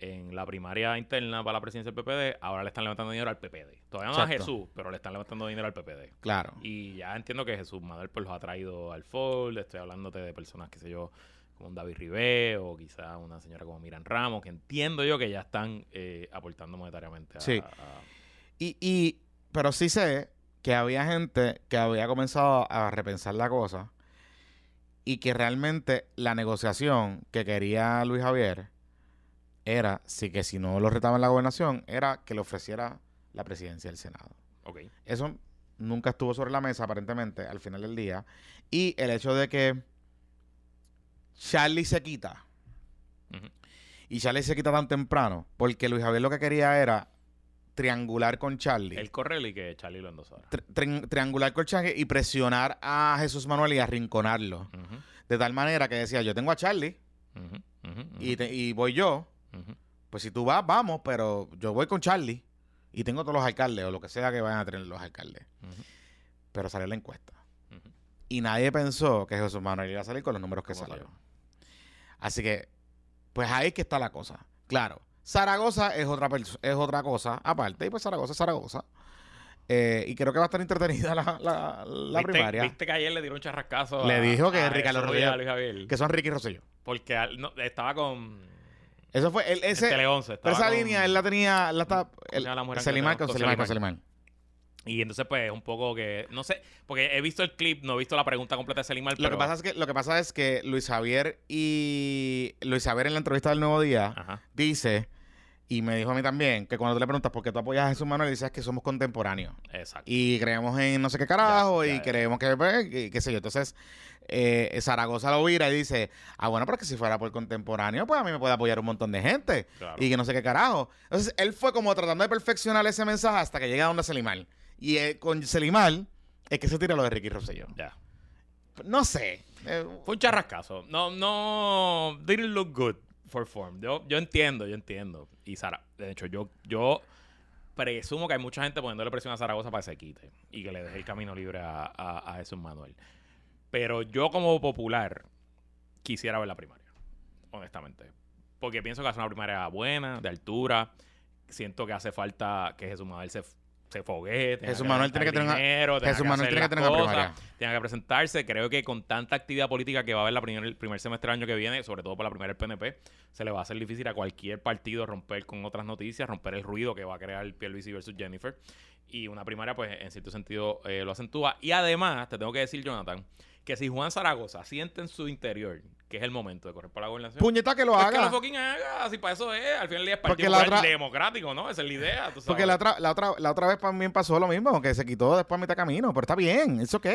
en la primaria interna para la presidencia del PPD, ahora le están levantando dinero al PPD. Todavía no a. Jesús, pero le están levantando dinero al PPD. Claro. Y ya entiendo que Jesús Manuel pues los ha traído al fold. Estoy hablándote de personas, qué sé yo, como un David Ribé o quizá una señora como Miran Ramos, que entiendo yo que ya están eh, aportando monetariamente a, Sí. a- Y, y, pero sí sé que había gente que había comenzado a repensar la cosa y que realmente la negociación que quería Luis Javier era, sí que si no lo retaba en la gobernación, era que le ofreciera la presidencia del Senado. Ok. Eso nunca estuvo sobre la mesa, aparentemente, al final del día. Y el hecho de que Charlie se quita, y Charlie se quita tan temprano, porque Luis Javier lo que quería era triangular con Charlie. El correo y que Charlie lo endosara. Tri- tri- triangular con Charlie y presionar a Jesús Manuel y arrinconarlo. Ujú, De tal manera que decía, yo tengo a Charlie y, te- y voy yo. Pues si tú vas, vamos, pero yo voy con Charlie y tengo todos los alcaldes o lo que sea que vayan a tener los alcaldes. Pero salió la encuesta. Y nadie pensó que Jesús Manuel iba a salir con los números que ¿Cómo salió. salió? Así que, pues ahí que está la cosa. Claro, Zaragoza es otra, es otra cosa aparte, y pues Zaragoza es Zaragoza. Eh, y creo que va a estar entretenida la, la- la ¿Viste, primaria. ¿Viste que ayer le dieron un charrascazo? Le dijo que a Ricardo Rosselló-? Que son Ricky Rosselló. Porque al- no, estaba con. Eso fue, ese, Tele 11, pero estaba esa con- línea él la tenía, la estaba, ¿Cómo él- se llama la mujer Selimán que con? Selimán, con Selimán. Y entonces, pues, es un poco que. No sé, porque he visto el clip, no he visto la pregunta completa de Selimar. Lo que, pero- pasa es que, lo que pasa es que Luis Javier y Luis Javier en la entrevista del Nuevo Día Ajá. dice, y me dijo a mí también, que cuando tú le preguntas por qué tú apoyas a Jesús Manuel, dices que somos contemporáneos. Exacto. Y creemos en no sé qué carajo, Ya, ya, y creemos que, pues, que- qué sé yo. Entonces, eh, Zaragoza lo vira y dice, ah, bueno, pero que si fuera por contemporáneo, pues a mí me puede apoyar un montón de gente. Claro. Y que no sé qué carajo. Entonces, él fue como tratando de perfeccionar ese mensaje hasta que llega a donde Selimar. Y eh, con Selimar es que se tira lo de Ricky Rosselló. Ya. No sé. Eh, Fue un charrascazo. No, no. Didn't look good for form. Yo, yo entiendo, yo entiendo. Y Sara, de hecho, yo, yo presumo que hay mucha gente poniéndole presión a Zaragoza para que se quite y que le deje el camino libre a, a, Jesús Manuel. Pero yo, como popular, quisiera ver la primaria. Honestamente. Porque pienso que hace una primaria buena, de altura. Siento que hace falta que Jesús Manuel se, se foguee. Jesús Manuel tiene que tener dinero, Jesús Manuel tiene que tener una primaria. tenga que presentarse. Creo que con tanta actividad política que va a haber la primer, el primer semestre del año que viene, sobre todo por la primera del PNP, se le va a hacer difícil a cualquier partido romper con otras noticias, romper el ruido que va a crear Pierluisi versus Jennifer. Y una primaria, pues, en cierto sentido, eh, lo acentúa. Y además, te tengo que decir, Jonathan, que si Juan Zaragoza siente en su interior que es el momento de correr por la gobernación, puñeta que lo pues que lo haga. fucking haga, así para eso es, al final del día es partido la otra- democrático, ¿no? Esa es la idea, tú sabes. Porque la otra, la, otra, la otra vez también pasó lo mismo, que se quitó después a mitad de camino, pero está bien, es ok.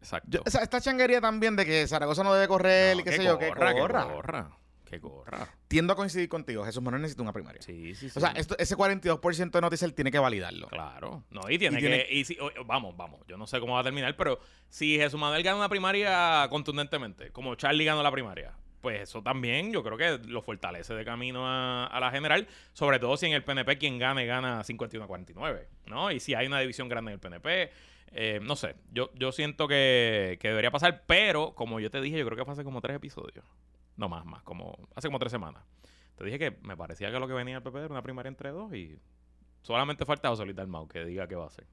Exacto. Yo- esa- esta changuería también de que Zaragoza no debe correr No, y qué sé yo, que corra, corra. Que corra, que corra. Tiendo a coincidir contigo, Jesús Manuel necesita una primaria. Sí, sí, sí. O sea, esto, ese 42% de noticias él tiene que validarlo. Claro. No, y tiene Y que. y si- vamos, vamos. Yo no sé cómo va a terminar, pero si Jesús Manuel gana una primaria contundentemente, como Charlie ganó la primaria, pues eso también yo creo que lo fortalece de camino a, a la general. Sobre todo si en el PNP quien gane, gana 51 a 49, ¿no? Y si hay una división grande en el PNP. eh, no sé, yo, yo siento que, que debería pasar, pero como yo te dije, yo creo que fue hace como tres episodios. No más, más, como hace como tres semanas. Te dije que me parecía que lo que venía el PP era una primaria entre dos y solamente falta José Luis Dalmau que diga qué va a hacer.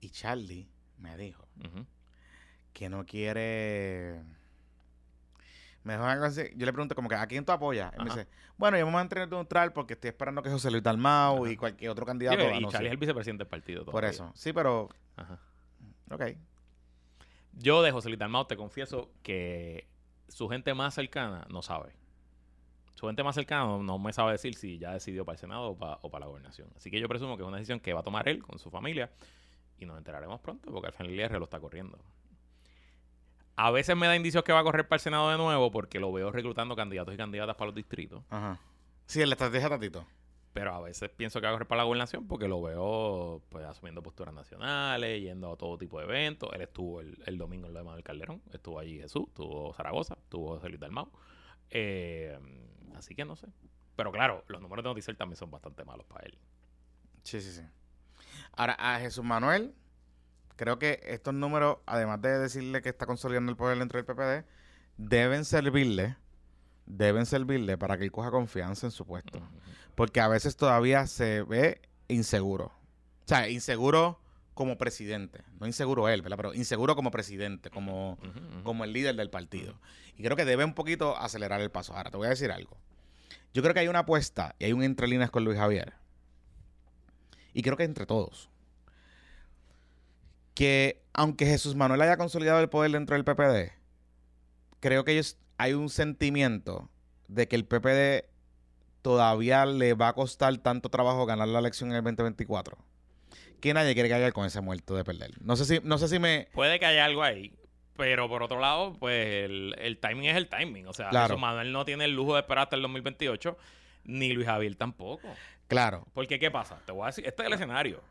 Y Charlie me dijo que no quiere... Me dijo algo así. Yo le pregunto como que ¿a quién tú apoyas? Y me dice, bueno, yo me voy a mantener neutral porque estoy esperando que José Luis Dalmau Ajá. y cualquier otro Sí, candidato y anuncie". Charlie es el vicepresidente del partido. Por todavía. eso. Sí, pero... Ajá. Ok. Yo de José Luis Dalmau te confieso que su gente más cercana no sabe. Su gente más cercana no, me sabe decir si ya decidió para el Senado o para, la gobernación. Así que yo presumo que es una decisión que va a tomar él con su familia y nos enteraremos pronto porque al final el IR lo está corriendo. A veces me da indicios que va a correr para el Senado de nuevo porque lo veo reclutando candidatos y candidatas para los distritos. Ajá. Sí, la estrategia Tatito. Pero a veces pienso que va a correr para la gobernación porque lo veo pues asumiendo posturas nacionales, yendo a todo tipo de eventos. Él estuvo el, el domingo en lo de Manuel Calderón, estuvo allí Jesús, estuvo Zaragoza, estuvo José Luis Dalmau. Eh, así que no sé. Pero claro, los números de Noticel también son bastante malos para él. Sí, sí, sí. Ahora, a Jesús Manuel, creo que estos números, además de decirle que está consolidando el poder dentro del PPD, deben servirle, deben servirle para que él coja confianza en su puesto. Porque a veces todavía se ve inseguro. O sea, inseguro como presidente. No inseguro él, ¿verdad? Pero inseguro como presidente, como, como el líder del partido. Y creo que debe un poquito acelerar el paso. Ahora, te voy a decir algo. Yo creo que hay una apuesta y hay un entre líneas con Luis Javier. Y creo que entre todos. Que aunque Jesús Manuel haya consolidado el poder dentro del PPD, creo que ellos, hay un sentimiento de que el PPD todavía le va a costar tanto trabajo ganar la elección en el 2024 que nadie quiere callar con ese muerto de perder. No sé si, no sé si me... Puede que haya algo ahí. Pero por otro lado, pues el, el timing es el timing. O sea, Claro. Jesús Manuel no tiene el lujo de esperar hasta el 2028. Ni Luis Javier tampoco. Claro. Porque, ¿qué pasa? Te voy a decir, este es el escenario.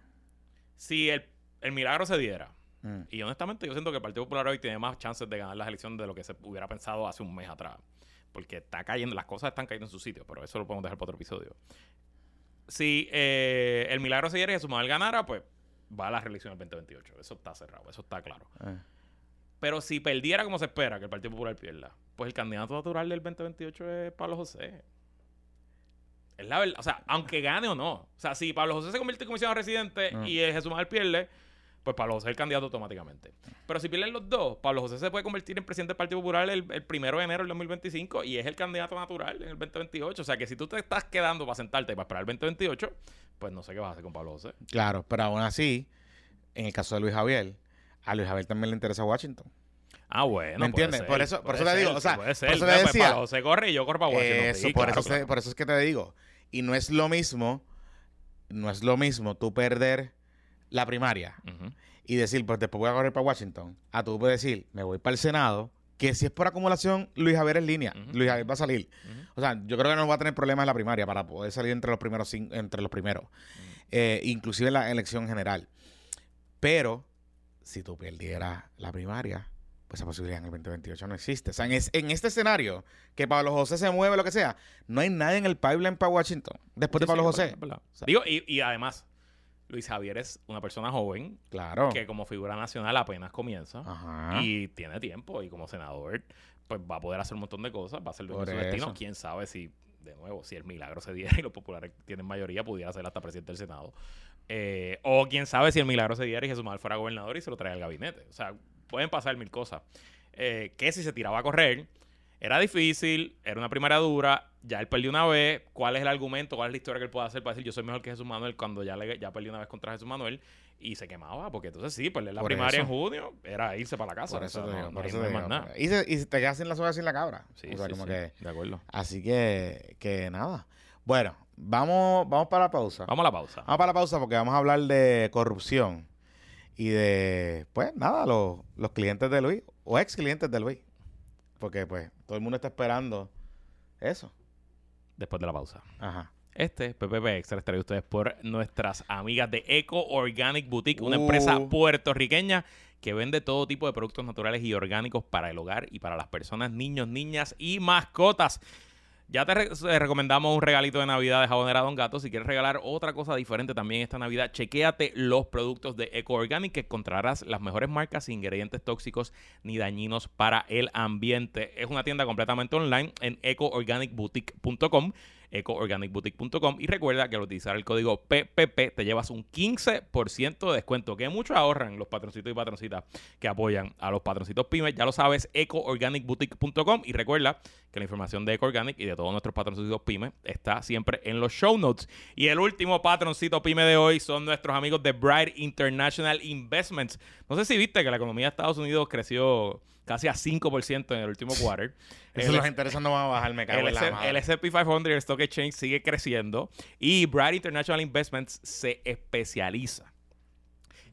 Si el, el milagro se diera, Mm. y honestamente yo siento que el Partido Popular hoy tiene más chances de ganar las elecciones de lo que se hubiera pensado hace un mes atrás. Porque está cayendo, las cosas están cayendo en su sitio, pero eso lo podemos dejar para otro episodio. Si eh, el milagro se diera y Jesús Manuel ganara, pues va a la reelección el 2028. Eso está cerrado, eso está claro. Eh. Pero si perdiera como se espera que el Partido Popular pierda, pues el candidato natural del 2028 es Pablo José. Es la verdad. O sea, aunque gane o no. O sea, si Pablo José se convierte en comisionado residente Mm. y Jesús Manuel pierde, pues Pablo José es el candidato automáticamente. Pero si pierden los dos, Pablo José se puede convertir en presidente del Partido Popular el, el primero de enero del 2025 y es el candidato natural en el 2028. O sea, que si tú te estás quedando para sentarte y para esperar el 2028, pues no sé qué vas a hacer con Pablo José. Claro, pero aún así, en el caso de Luis Javier, a Luis Javier también le interesa Washington. Ah, bueno. ¿Me entiendes? ser, Por eso- por eso te digo, ser, o sea, puede ser. por eso te Pues decía- Pablo José corre y yo corro para Washington. Eso, Sí, por, claro, eso se- claro. por eso es que te digo. Y no es lo mismo, no es lo mismo tú perder la primaria y decir, pues después voy a correr para Washington, a tú puedes decir, me voy para el Senado, que si es por acumulación, Luis Javier es línea. Luis Javier va a salir. O sea, yo creo que no va a tener problemas en la primaria para poder salir entre los primeros entre los primeros. Eh, inclusive en la elección general. Pero, si tú perdieras la primaria, pues esa posibilidad en el 2028 no existe. O sea, en, es- en este escenario, que Pablo José se mueve, lo que sea, no hay nadie en el pipeline para Washington. Después Sí, de Pablo sí, José. es verdad, es verdad. O sea, Digo, y, y además, Luis Javier es una persona joven claro. que como figura nacional apenas comienza Ajá. y tiene tiempo y como senador pues va a poder hacer un montón de cosas, va a ser su destino. Quién sabe si, de nuevo, si el milagro se diera y los populares tienen mayoría, pudiera ser hasta presidente del Senado. Eh, o quién sabe si el milagro se diera y Jesús Manuel fuera gobernador y se lo trae al gabinete. O sea, pueden pasar mil cosas. Eh, que si se tiraba a correr, era difícil, era una primaria dura, ya él perdió una vez. ¿Cuál es el argumento? ¿Cuál es la historia que él puede hacer para decir yo soy mejor que Jesús Manuel cuando ya, le, ya perdió una vez contra Jesús Manuel? Y se quemaba, porque entonces sí, perder la Por primaria eso. en junio era irse para la casa. Por o eso sea, te no- por eso no te hay más nada. Y, se- y te quedas sin la soga sin la cabra. Sí, o sea, sí, como sí, que. de acuerdo. Así que, que nada. Bueno, vamos, vamos para la pausa. Vamos a la pausa. Vamos para la pausa porque vamos a hablar de corrupción y de, pues nada, los, los clientes de Luis o ex clientes de Luis. Porque pues todo el mundo está esperando eso. Después de la pausa. Ajá. Este PPP Extra es traído a ustedes por nuestras amigas de Eco Organic Boutique, una Uh. empresa puertorriqueña que vende todo tipo de productos naturales y orgánicos para el hogar y para las personas, niños, niñas y mascotas. Ya te te recomendamos un regalito de Navidad de jabonera Don Gato. Si quieres regalar otra cosa diferente también esta Navidad, chequéate los productos de Eco Organic que encontrarás las mejores marcas sin ingredientes tóxicos ni dañinos para el ambiente. Es una tienda completamente online en ecoorganicboutique.com ecoorganicboutique.com y recuerda que al utilizar el código PPP te llevas un 15% de descuento que mucho ahorran los patroncitos y patroncitas que apoyan a los patroncitos pymes, ya lo sabes, ecoorganicboutique.com y recuerda que la información de Eco Organic y de todos nuestros patroncitos pymes está siempre en los show notes. Y el último patroncito pyme de hoy son nuestros amigos de Bright International Investments. No sé si viste que la economía de Estados Unidos creció casi a 5% en el último quarter. Eso los intereses no van a bajar, me cago el, en la madre. el S&P 500 y el Stock Exchange sigue creciendo y Bright International Investments se especializa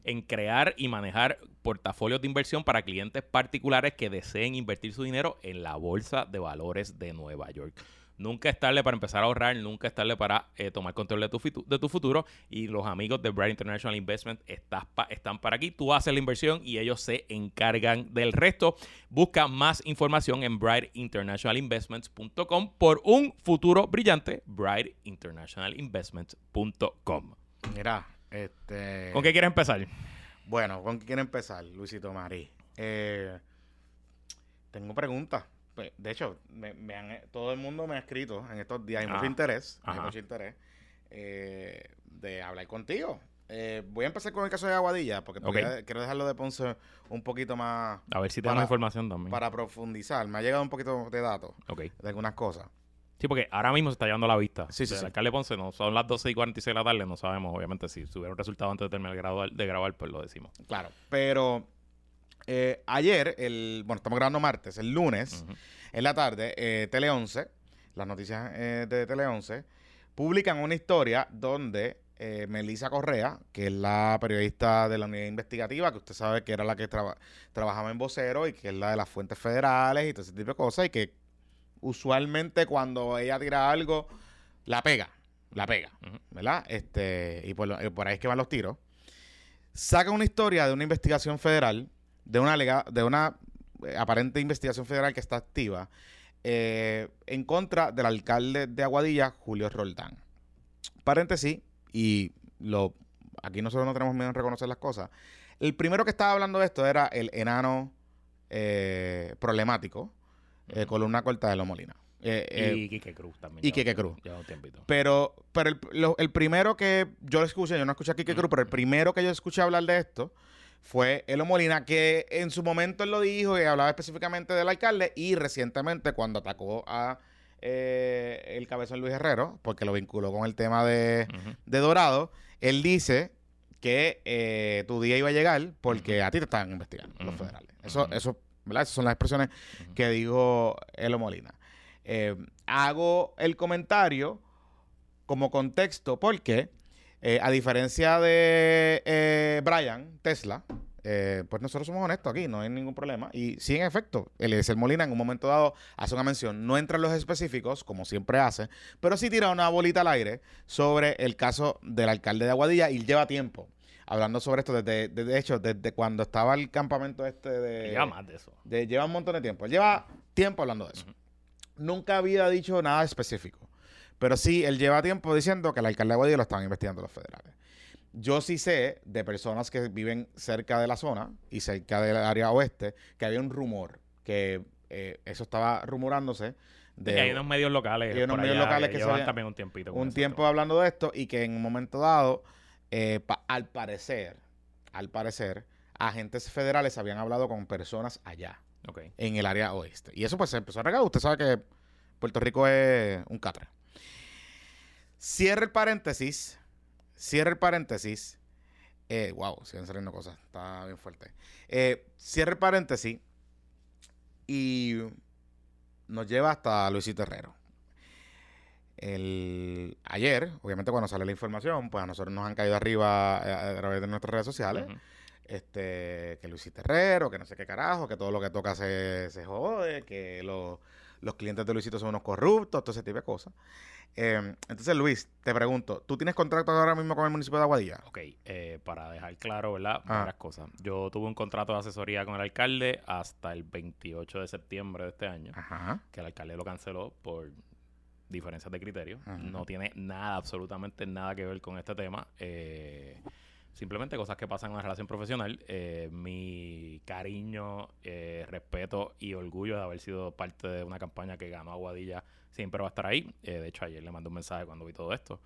en crear y manejar portafolios de inversión para clientes particulares que deseen invertir su dinero en la bolsa de valores de Nueva York. Nunca es tarde para empezar a ahorrar, nunca es tarde para eh, tomar control de tu, de tu futuro. Y los amigos de Bright International Investment pa- están para aquí. Tú haces la inversión y ellos se encargan del resto. Busca más información en brightinternationalinvestments.com por un futuro brillante. brightinternationalinvestments.com. Mira, este... ¿Con qué quieres empezar? Bueno, ¿con qué quiere empezar, Luisito Marí? Eh, tengo preguntas. Pues, De hecho, me, me han- todo el mundo me ha escrito en estos días. Hay mucho Ajá. interés, hay mucho interés eh, de hablar contigo. Eh, voy a empezar con el caso de Aguadilla, porque Ok. todavía quiero dejarlo de Ponce un poquito más A ver si tenemos información también. para profundizar. Me ha llegado un poquito de datos Ok. de algunas cosas. Sí, porque ahora mismo se está llevando la vista. Sí, sí, del sí. alcalde Ponce, no, son las 12 y 46 de la tarde, no sabemos, obviamente, si tuviera un resultado antes de terminar de grabar, de grabar pues lo decimos. Claro. Pero eh, ayer, el, bueno, estamos grabando martes, el lunes, en la tarde, eh, Tele 11, las noticias eh, de Tele 11, publican una historia donde eh, Melissa Correa, que es la periodista de la unidad investigativa, que usted sabe que era la que traba- trabajaba en vocero y que es la de las fuentes federales y todo ese tipo de cosas, y que usualmente cuando ella tira algo, la pega, la pega. ¿verdad? Este, y por ahí es que van los tiros. Saca una historia de una investigación federal, de una, lega- de una eh, aparente investigación federal que está activa eh, en contra del alcalde de Aguadilla, Julio Roldán. Paréntesis, y lo aquí nosotros no tenemos miedo en reconocer las cosas. El primero que estaba hablando de esto era el enano eh, problemático, eh, columna corta de Lo Molina. Eh, y Quique Cruz también. y tiempo- Cruz. Lleva un tiempito. pero pero el, lo- el primero que yo escuché, yo no escuché a Kike Ujú. Cruz, pero el primero que yo escuché hablar de esto fue Elo Molina, que en su momento él lo dijo y hablaba específicamente del alcalde y recientemente cuando atacó a eh, el cabezón Luis Herrero, porque lo vinculó con el tema de, de Dorado, él dice que eh, tu día iba a llegar porque a ti te estaban investigando los federales. Eso, eso, ¿verdad? Esas son las expresiones que dijo Elo Molina. Eh, hago el comentario como contexto porque, eh, a diferencia de eh, Brian Tesla, eh, pues nosotros somos honestos aquí, no hay ningún problema. Y sí, en efecto, Eliezer Molina en un momento dado hace una mención, no entra en los específicos, como siempre hace, pero sí tira una bolita al aire sobre el caso del alcalde de Aguadilla y lleva tiempo hablando sobre esto desde, de hecho, desde cuando estaba el campamento este de... Lleva más de eso. de- lleva un montón de tiempo. Lleva tiempo hablando de eso. Nunca había dicho nada específico. Pero sí, él lleva tiempo diciendo que el alcalde de Aguadilla lo estaban investigando los federales. Yo sí sé de personas que viven cerca de la zona y cerca del área oeste que había un rumor que eh, eso estaba rumorándose de Y hay unos medios locales. hay unos medios allá locales que se llevan también un tiempito. un tiempo tema. hablando de esto y que en un momento dado, eh, pa- al parecer, al parecer, agentes federales habían hablado con personas allá en el área oeste. Y eso pues se empezó a regar. Usted sabe que Puerto Rico es un catre. Cierre el paréntesis. Cierre el paréntesis. Eh, wow, siguen saliendo cosas. Está bien fuerte. Eh, cierre el paréntesis. Y nos lleva hasta Luisito Herrero. El, ayer, obviamente cuando sale la información, pues a nosotros nos han caído arriba eh, a, a través de nuestras redes sociales Ujú. este, que Luis Terrero, que no sé qué carajo, que todo lo que toca se, se jode, que lo- los clientes de Luisito son unos corruptos, todo ese tipo de cosas. Eh, entonces, Luis, te pregunto, ¿tú tienes contrato ahora mismo con el municipio de Aguadilla? Ok, eh, para dejar claro, ¿verdad? Ah. Varias cosas. Yo tuve un contrato de asesoría con el alcalde hasta el 28 de septiembre de este año, Ajá. que el alcalde lo canceló por diferencias de criterio. Ajá. No tiene nada, absolutamente nada que ver con este tema. Eh, simplemente cosas que pasan en una relación profesional. Eh, mi cariño, eh, respeto y orgullo de haber sido parte de una campaña que ganó Aguadilla siempre va a estar ahí. Eh, de hecho, ayer le mandé un mensaje cuando vi todo esto.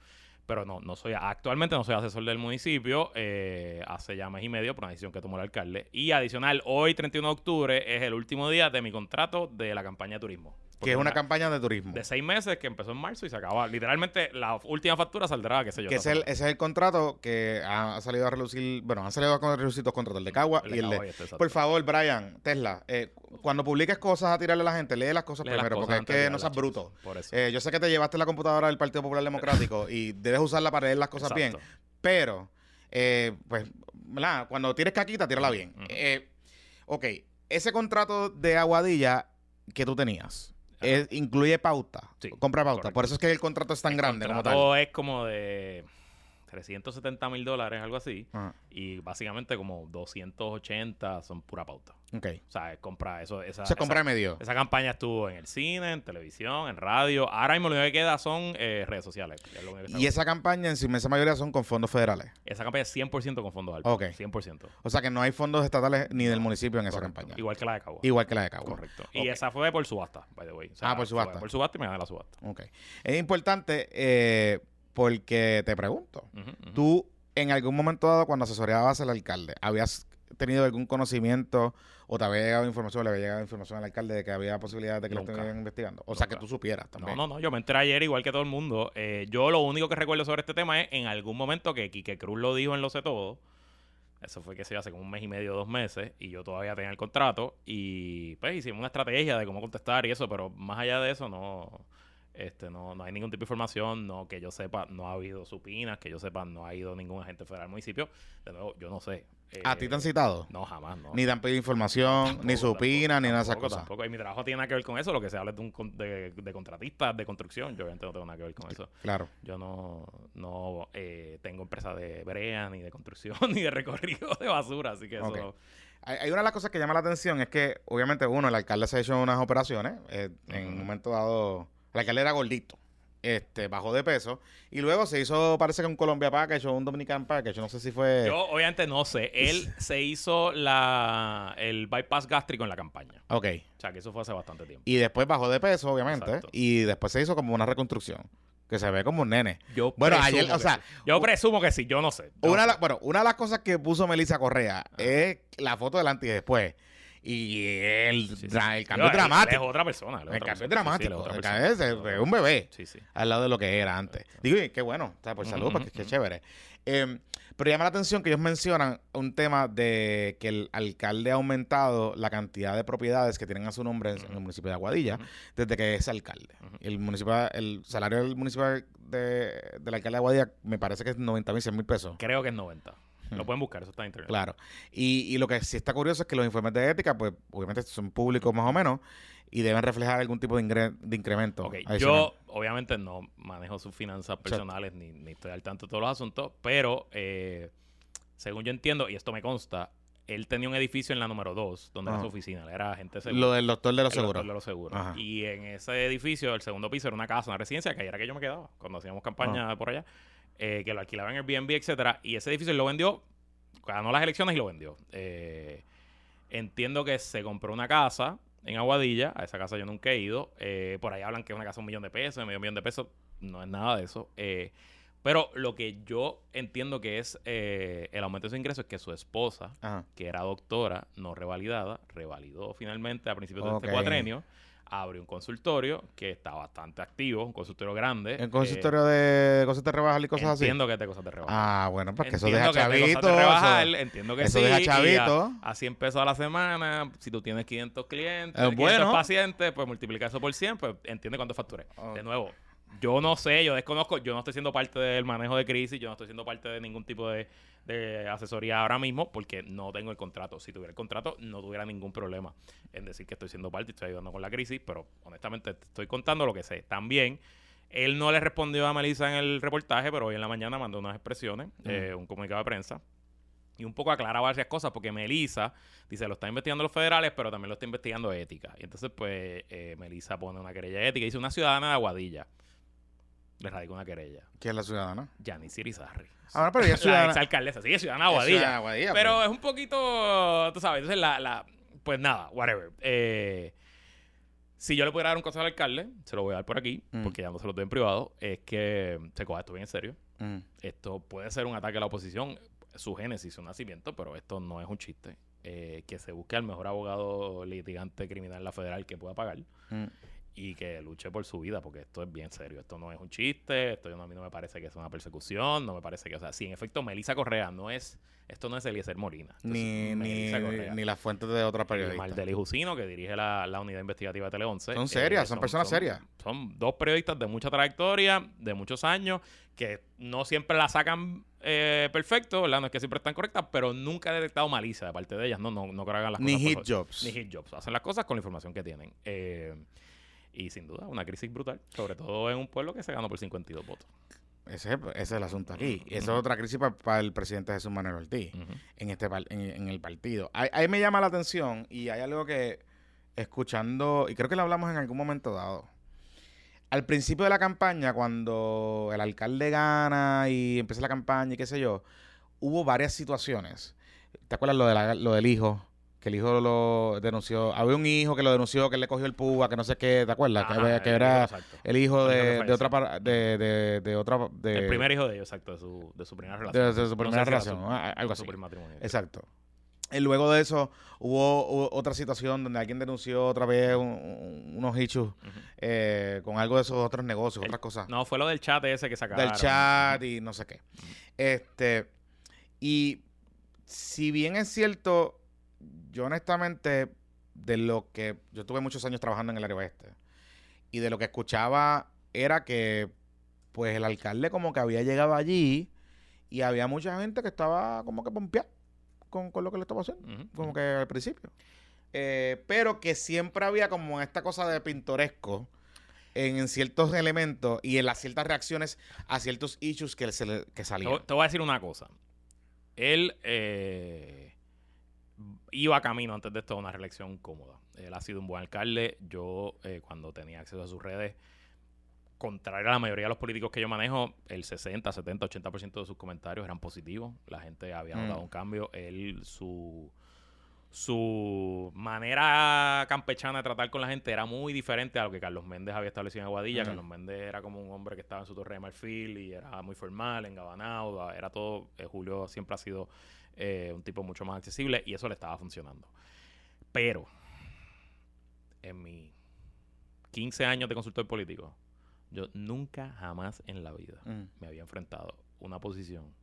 Pero no, no soy, actualmente no soy asesor del municipio, eh, hace ya mes y medio por una decisión que tomó el alcalde. Y adicional, hoy 31 de octubre es el último día de mi contrato de la campaña de turismo. Que es una campaña de turismo. de seis meses que empezó en marzo y se acaba. Literalmente, la última factura saldrá, qué sé yo. Que es, el, ese es el contrato que ha salido a relucir, bueno, han salido a relucir dos contratos, el de Cagua y el de... este. Por favor, Brian, Tesla, eh, cuando publiques cosas a tirarle a la gente, lee las cosas Lee las primero, cosas porque es que no seas bruto. Por eso. Eh, yo sé que te llevaste la computadora del Partido Popular Democrático y debes usarla para leer las cosas bien, pero, eh, pues, ¿verdad? cuando tires caquita, tírala bien. Eh, ok, ese contrato de Aguadilla que tú tenías. Es- incluye pauta, Sí, compra pauta. correcto. Por eso es que el contrato es tan El grande como tal. contrato es como de 370 mil dólares, algo así. Ajá, Y básicamente como 280 son pura pauta. ok. O sea, compra eso. Esa, Se compra esa, medio. esa campaña estuvo en el cine, en televisión, en radio. Ahora mismo lo único que queda son eh, redes sociales. es lo Y esa campaña en su inmensa mayoría son con fondos federales. Esa campaña es 100% con fondos altos. Ok. 100%. O sea que no hay fondos estatales ni del municipio en esa campaña. Igual que la de Cabo. Igual que la de Cabo. Correcto. Y esa fue por subasta, by the way. O sea, Ah, por subasta. Por subasta y me gané la subasta. Ok. Es importante eh, porque te pregunto. Ujú. ¿Tú en algún momento dado cuando asesoreabas al alcalde, habías tenido algún conocimiento o te había llegado información, le había llegado información al alcalde de que había posibilidad de que lo estuvieran investigando? O sea, que tú supieras también. No, no, no, yo me enteré ayer igual que todo el mundo. Eh, yo lo único que recuerdo sobre este tema es en algún momento que Quique Cruz lo dijo en Lo Sé Todo. Eso fue que se hace como un mes y medio, dos meses, y yo todavía tenía el contrato. Y pues hicimos una estrategia de cómo contestar y eso, pero más allá de eso, no. Este, no, no hay ningún tipo de información, no que yo sepa, no ha habido supinas, que yo sepa, no ha ido ningún agente federal al municipio. De nuevo, yo no sé. ¿A ti te han Eh, citado? No, jamás, no. Ni te han pedido información, ni Tampoco, supina, ni nada de esas cosas. Tampoco. Y mi trabajo tiene nada que ver con eso. Lo que se habla de, un, de, de contratistas, de construcción. Yo obviamente no tengo nada que ver con eso. Claro. Yo no, no eh, tengo empresa de brea, ni de construcción, ni de recorrido de basura. Así que eso... Ok. Hay, una de las cosas que llama la atención es que, obviamente, uno, el alcalde se ha hecho unas operaciones. eh, En un momento dado, el alcalde era gordito. Este, bajó de peso. Y luego se hizo, parece que un Colombia Package o un Dominican Package. No sé si fue. Yo obviamente no sé. Él se hizo la, el bypass gástrico en la campaña. Ok. O sea, que eso fue hace bastante tiempo. Y después bajó de peso, obviamente. Exacto. Y después se hizo como una reconstrucción. Que se ve como un nene. Yo Bueno, presumo ayer, o que sea, sí. Yo presumo que sí, yo no sé. Yo Una no la- bueno, una de las cosas que puso Melissa Correa es la foto del antes y después. Y el. Sí, sí. cambio él dramático. es otra persona. es El cambio es. Sí, dramático. es es- es es un bebé al lado de lo que era antes. Digo, qué bueno, o sea, por Ujú, salud, porque qué chévere. Eh, pero llama la atención que ellos mencionan un tema de que el alcalde ha aumentado la cantidad de propiedades que tienen a su nombre en, el municipio de Aguadilla desde que es alcalde. Ujú. El municipio, el salario del municipio de, del alcalde de Aguadilla me parece que es 90 mil, 100 mil pesos. Creo que es 90. Lo Hmm. pueden buscar, eso está en internet. Claro. Y, y lo que sí está curioso es que los informes de ética, pues obviamente son públicos más o menos y deben reflejar algún tipo de, ingre- de incremento. Ok, adicional. yo obviamente no manejo sus finanzas personales ni, ni estoy al tanto de todos los asuntos, pero eh, según yo entiendo, y esto me consta, él tenía un edificio en la número 2, donde era su oficina, era agente de seguro. Lo del doctor de los doctor seguros. de los seguros. Ajá. Y en ese edificio, el segundo piso, era una casa, una residencia, que ahí era que yo me quedaba cuando hacíamos campaña por allá, eh, que lo alquilaban en Airbnb, etcétera. Y ese edificio él lo vendió, ganó las elecciones y lo vendió. Eh, entiendo que se compró una casa en Aguadilla, a esa casa yo nunca he ido. eh, por ahí hablan que es una casa de un millón de pesos, medio millón de pesos, no es nada de eso. eh, pero lo que yo entiendo que es el aumento de su ingreso es que su esposa, Ajá. que era doctora, no revalidada, revalidó finalmente a principios de este cuatrenio, abrió un consultorio que está bastante activo, un consultorio grande. Eh, consultorio de cosas de rebajar y cosas así. Entiendo que te cosas de rebajar. Ah, bueno, pues que eso Entiendo deja chavito. cosas de rebajar, eso- entiendo que eso sí. deja chavito. A, a 100 pesos a la semana, si tú tienes 500 clientes, Eh, 500 bueno. pacientes, pues multiplica eso por 100, pues entiende cuánto facturé. Ok. De nuevo, yo no sé, yo desconozco, yo no estoy siendo parte del manejo de crisis, yo no estoy siendo parte de ningún tipo de, de asesoría ahora mismo porque no tengo el contrato. Si tuviera el contrato, no tuviera ningún problema en decir que estoy siendo parte y estoy ayudando con la crisis, pero honestamente te estoy contando lo que sé. También, él no le respondió a Melissa en el reportaje, pero hoy en la mañana mandó unas expresiones, eh, un comunicado de prensa. Y un poco aclara varias cosas, porque Melissa dice, lo está investigando los federales, pero también lo está investigando ética. Y entonces, pues, eh, Melissa pone una querella ética. Dice, una ciudadana de Aguadilla le radicó una querella. ¿Quién es la ciudadana? Janice Irizarry. Ah, bueno, pero ella es La ciudadana. exalcaldesa. Sí, es ciudadana de Es Aguadilla. ciudadana Aguadilla, pero pues. es un poquito, tú sabes, entonces la, la pues nada, whatever. Eh, si yo le pudiera dar un consejo al alcalde, se lo voy a dar por aquí, Mm. porque ya no se lo doy en privado, es que se coja esto bien en serio. Mm. Esto puede ser un ataque a la oposición, su génesis, su nacimiento, pero esto no es un chiste. Eh, que se busque al mejor abogado litigante criminal en la federal que pueda pagar Mm. Y que luche por su vida, porque esto es bien serio. Esto no es un chiste, esto no- a mí no me parece que es una persecución, no me parece que, o sea, si en efecto Melissa Correa no es, esto no es Eliezer Molina. Ni, ni, Melissa Correa. ni las fuentes de otras periodistas. Maldeli Jusino, que dirige la, la unidad investigativa de Tele 11. Son serias, son personas serias. Son dos periodistas de mucha trayectoria, de muchos años, que no siempre la sacan eh, perfecto, ¿verdad? No es que siempre están correctas, pero nunca he detectado malicia de parte de ellas. No, no, no creo que hagan las Ni cosas por- hit jobs. Ni hit jobs. Hacen las cosas con la información que tienen. Eh, y sin duda, una crisis brutal, sobre todo en un pueblo que se ganó por 52 votos. Ese, es- ese es el asunto aquí. Y esa es otra crisis para el presidente Jesús Manuel Ortiz Ujú. en este en el partido. Ahí, ahí me llama la atención y hay algo que escuchando, y creo que lo hablamos en algún momento dado. Al principio de la campaña, cuando el alcalde gana y empieza la campaña y qué sé yo, hubo varias situaciones. ¿Te acuerdas lo, de la- lo del hijo? Que el hijo lo denunció. Había un hijo que lo denunció, que le cogió el púa, que no sé qué, ¿te acuerdas? que, Ajá, que el era exacto. el hijo de, de otra de, de, de otra de, el primer hijo de ellos, exacto, de su, de su primera relación. de su No sé primera si relación, su- algo su así. primer matrimonio. Exacto. Y luego de eso hubo, hubo otra situación donde alguien denunció otra vez un- un- unos Ujú. eh, con algo de esos otros negocios, El- otras cosas. No, fue lo del chat ese que sacaron. del chat y no sé qué. Este, y si bien es cierto, yo honestamente, de lo que yo tuve muchos años trabajando en el área oeste y de lo que escuchaba era que pues el alcalde como que había llegado allí y había mucha gente que estaba como que pompeada con, con lo que le estaba haciendo, como que al principio. Eh, pero que siempre había como esta cosa de pintoresco en, en ciertos elementos y en las ciertas reacciones a ciertos issues que, se le, que Te, salían. voy- te voy a decir una cosa. Él eh, iba camino antes de esto a una reelección cómoda. Él ha sido un buen alcalde. Yo, eh, cuando tenía acceso a sus redes, contrario a la mayoría de los políticos que yo manejo, el 60, 70, 80% de sus comentarios eran positivos. La gente había Mm. notado un cambio. Él, su su manera campechana de tratar con la gente era muy diferente a lo que Carlos Méndez había establecido en Aguadilla. Ujú. Carlos Méndez era como un hombre que estaba en su torre de marfil y era muy formal, engabanado, era todo. eh, Julio siempre ha sido eh, un tipo mucho más accesible y eso le estaba funcionando. Pero, en mis 15 años de consultor político, yo nunca jamás en la vida Mm. me había enfrentado una posición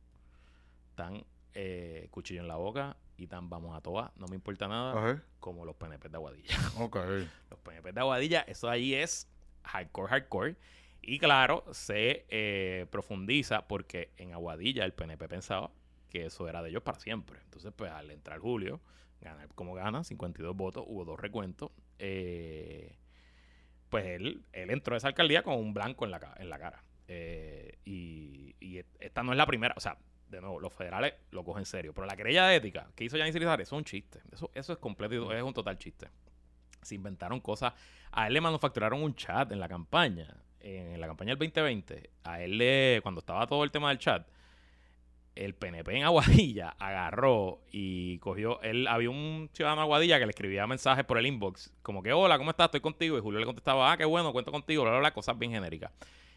tan eh, cuchillo en la boca y tan vamos a todas, no me importa nada, Ajá. como los PNP de Aguadilla. Los PNP de Aguadilla, eso ahí es hardcore, hardcore. Y claro, se eh, profundiza porque en Aguadilla el PNP pensaba que eso era de ellos para siempre. Entonces, pues al entrar Julio, ganar como gana, 52 votos, hubo dos recuentos. eh, pues él, él entró a esa alcaldía con un blanco en la, en la cara. Eh, y, y esta no es la primera, o sea, de nuevo, los federales lo cogen en serio. Pero la querella de ética que hizo Yanis Irizarry, eso es un chiste. Eso, eso es completo, y- es un total chiste. Se inventaron cosas. A él le manufacturaron un chat en la campaña. En la campaña del 2020, a él le, cuando estaba todo el tema del chat, el PNP en Aguadilla agarró y cogió. Él había un ciudadano de Aguadilla que le escribía mensajes por el inbox, como que hola, ¿cómo estás? Estoy contigo. Y Julio le contestaba, ah, qué bueno, cuento contigo, bla, bla, bla, cosas bien genéricas.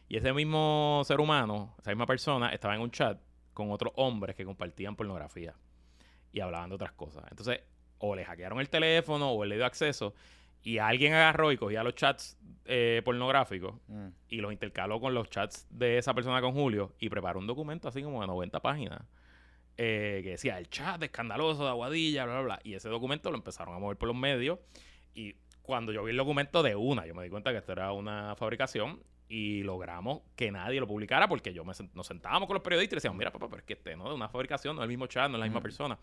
Y ese mismo ser humano, esa misma persona, estaba en un chat con otros hombres que compartían pornografía y hablaban de otras cosas. Entonces, o le hackearon el teléfono o él le dio acceso y alguien agarró y cogía los chats eh, pornográficos Mm. y los intercaló con los chats de esa persona con Julio y preparó un documento así como de 90 páginas eh, que decía el chat escandaloso de Aguadilla, bla, bla, bla. Y ese documento lo empezaron a mover por los medios y cuando yo vi el documento de una, yo me di cuenta que esto era una fabricación y logramos que nadie lo publicara porque yo me nos sentábamos con los periodistas y decíamos, mira papá, pero es que este no es una fabricación, no es el mismo chat, no es la misma persona.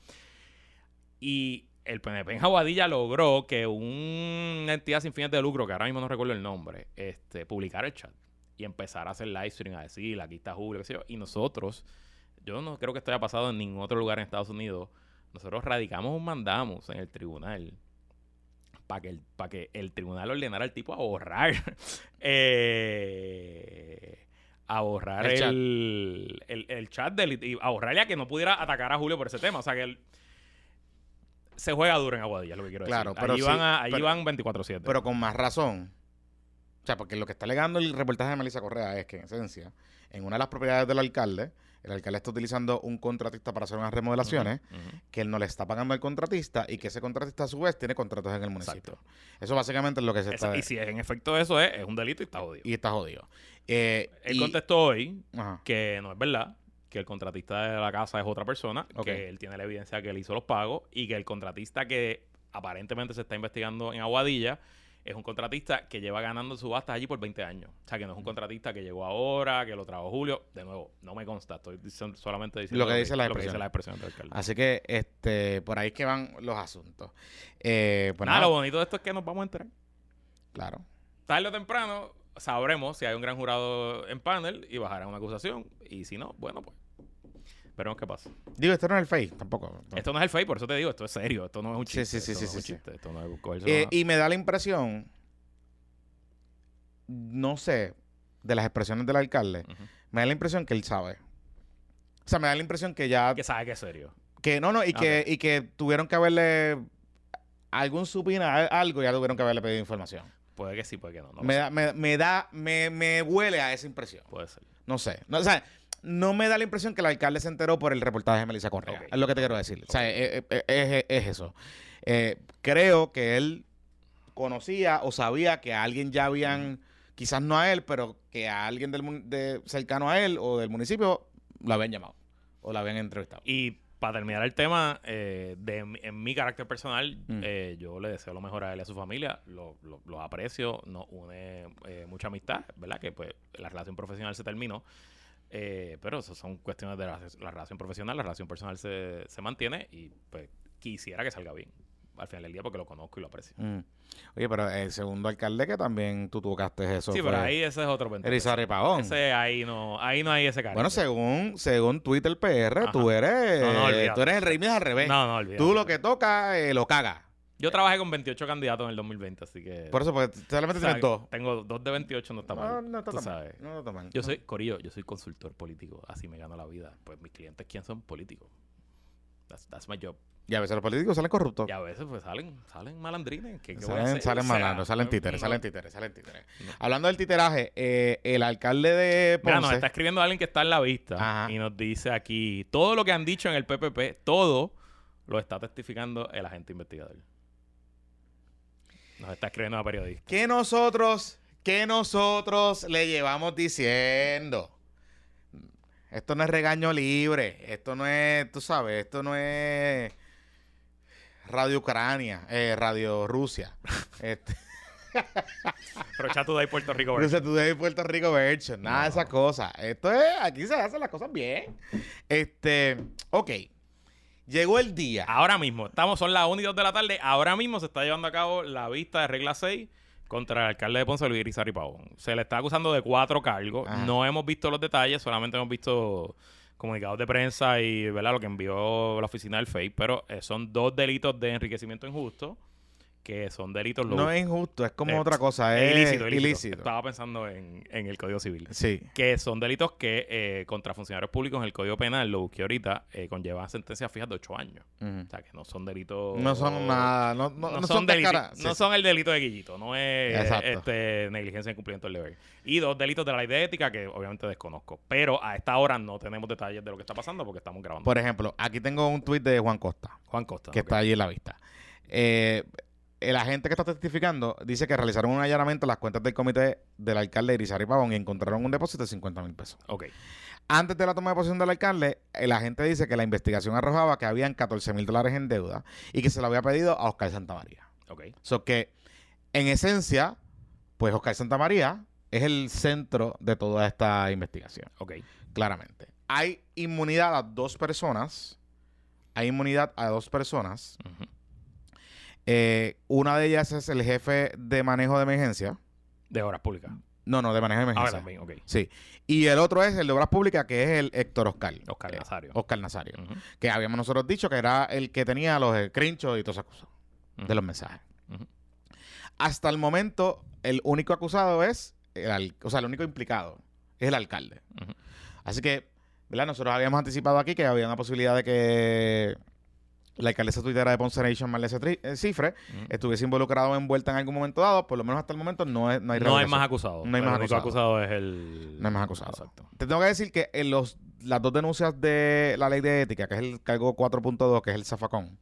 Y el PNP en Aguadilla logró que una entidad sin fines de lucro, que ahora mismo no recuerdo el nombre, este, publicara el chat y empezar a hacer live stream, a decir, aquí está Julio, qué sé yo. Y nosotros, yo no creo que esto haya pasado en ningún otro lugar en Estados Unidos, nosotros radicamos un mandamos en el tribunal para que, el, pa' que el tribunal ordenara al tipo a borrar. eh, a borrar El el, chat. el, el chat del, y a borrarle a que no pudiera atacar a Julio por ese tema. O sea que él se juega duro en Aguadilla, es lo que quiero Claro, decir. pero allí sí, van, a- allí pero- van 24-7. Pero con más razón. O sea, porque lo que está alegando el reportaje de Melissa Correa es que, en esencia, en una de las propiedades del alcalde, el alcalde está utilizando un contratista para hacer unas remodelaciones que él no le está pagando al contratista y que ese contratista a su vez tiene contratos en el municipio. Exacto. Eso básicamente es lo que se Esa- está... y si en efecto eso es, es un delito y está jodido. y está jodido. Eh, Él y- contestó hoy Ajá. que no es verdad, que el contratista de la casa es otra persona, que él tiene la evidencia que él hizo los pagos y que el contratista que aparentemente se está investigando en Aguadilla es un contratista que lleva ganando subastas allí por 20 años. O sea, que no es un contratista que llegó ahora, que lo trabajó Julio. De nuevo, no me consta, estoy solamente diciendo Lo que dice la lo que dice expresión. la expresión del alcalde. Así que este por ahí es que van los asuntos. Eh, pues nada, nada, lo bonito de esto es que nos vamos a enterar. claro. Tarde o temprano sabremos si hay un gran jurado en panel y bajará una acusación. Y si no, bueno, pues veremos qué pasa. Digo, esto no es el Face tampoco. Esto no es el fake, por eso te digo, esto es serio, esto no es un chiste. sí, sí, esto sí, no es un sí, sí. chiste, Esto no es cogerse Eh, y me da la impresión, no sé, de las expresiones del alcalde, me da la impresión que él sabe. O sea, me da la impresión que ya... Que sabe que es serio. Que no, no, y, que, y que tuvieron que haberle algún supina, algo, ya tuvieron que haberle pedido información. Puede que sí, puede que no. me, da, me, me da, me, me huele a esa impresión. Puede ser. No sé. No, o sea, no me da la impresión que el alcalde se enteró por el reportaje de Melissa Correa. Es lo que te quiero decir. O sea, es, es- es- es eso. Eh, creo que él conocía o sabía que a alguien ya habían, quizás no a él, pero que a alguien del, de, cercano a él o del municipio lo habían llamado o lo habían entrevistado. Y para terminar el tema, eh, de, en mi carácter personal, Mm. eh, yo le deseo lo mejor a él y a su familia. Lo, lo- aprecio, nos une eh, mucha amistad, ¿verdad? Que pues la relación profesional se terminó. Eh, pero eso son cuestiones de la, la relación profesional. La relación personal se, se mantiene y pues quisiera que salga bien al final del día porque lo conozco y lo aprecio. Mm. Oye, pero el segundo alcalde que también tú tocaste eso. sí, pero ahí ese es otro. Elizabeth Pavón. Ese ahí no, ahí no hay ese cariño. Bueno, según, según Twitter PR, Ajá. tú eres, No, tú eres el rey mío al revés. No, no, olvídate. tú lo que tocas eh, lo cagas. Yo trabajé con 28 candidatos en el 2020, así que... Por eso, pues, solamente o sea, tienes dos. Tengo dos de 28, no está mal. No, no está tú mal. sabes. No está mal. Yo soy, Corillo, yo soy consultor político, así me gano la vida. Pues mis clientes, ¿quién son? Políticos. That's, that's my job. Y a veces los políticos salen corruptos. Y a veces pues salen, salen malandrines. ¿Qué, qué voy a Salen, salen sea, malandros, salen títeres, no- salen títeres, salen títeres. No. Hablando del titeraje, eh, el alcalde de Mira, Ponce... nos está escribiendo alguien que está en la vista Ajá. y nos dice aquí, todo lo que han dicho en el PPP, todo lo está testificando el agente investigador. Nos está escribiendo a periodista. que nosotros, que nosotros le llevamos diciendo. Esto no es regaño libre, esto no es, tú sabes, esto no es Radio Ucrania, eh, Radio Rusia. este, de ahí Puerto Rico. Today Puerto Rico version, nada de esas cosas. Esto es, aquí se hacen las cosas bien. Este, ok. Llegó el día. Ahora mismo, estamos, son las 1 y 2 de la tarde. Ahora mismo se está llevando a cabo la vista de regla 6 contra el alcalde de Ponce, Luis Irizarry Pavón. Se le está acusando de cuatro cargos. Ajá. No hemos visto los detalles, solamente hemos visto comunicados de prensa y ¿verdad? lo que envió la oficina del FEI. Pero eh, son dos delitos de enriquecimiento injusto, que son delitos No es injusto, es como Eh, otra cosa, es ilícito, ilícito. ilícito. Estaba pensando en, en el Código Civil. Sí. Que son delitos que eh, contra funcionarios públicos en el Código Penal, lo busqué ahorita, eh, conllevan sentencias fijas de 8 años. O sea, que no son delitos. No son nada, no, no, No, no son, son deliti- descarados. no Sí, son el delito de Guillito, no es Exacto. este, negligencia en cumplimiento del deber. Y dos delitos de la ley de ética que obviamente desconozco. Pero a esta hora no tenemos detalles de lo que está pasando porque estamos grabando. Por ejemplo, aquí tengo un tuit de Juan Costa, Juan Costa. que está allí en la vista. Eh, el agente que está testificando dice que realizaron un allanamiento a las cuentas del comité del alcalde Irizarry Pavón y encontraron un depósito de 50 mil pesos. Ok. Antes de la toma de posesión del alcalde, el agente dice que la investigación arrojaba que habían 14 mil dólares en deuda y que se lo había pedido a Oscar Santamaría. Ok. So que, en esencia, pues Oscar Santamaría es el centro de toda esta investigación. Ok. claramente. Hay inmunidad a dos personas. Hay inmunidad a dos personas. Ujú. Eh, una de ellas es el jefe de manejo de emergencia. De obras públicas. No, no, de manejo de Ah, emergencia. también, ok. sí. Y el otro es el de obras públicas, que es el Héctor Oscar. Oscar Eh, Nazario. Oscar Nazario. Que habíamos nosotros dicho que era el que tenía los screenshots y todas esas cosas de los mensajes. Hasta el momento, el único acusado es, el, o sea, el único implicado es el alcalde. Así que, ¿verdad? Nosotros habíamos anticipado aquí que había una posibilidad de que la alcaldesa tuitera de Ponce Nation, Marlene Tri- eh, Cifre, Ujú. estuviese involucrado o envuelta en algún momento dado. Por lo menos hasta el momento no, es, no hay No hay más acusados. No hay más acusados. acusado es el. No hay más acusados. Exacto. Te tengo que decir que en los, las dos denuncias de la ley de ética, que es el cargo 4.2, que es el zafacón,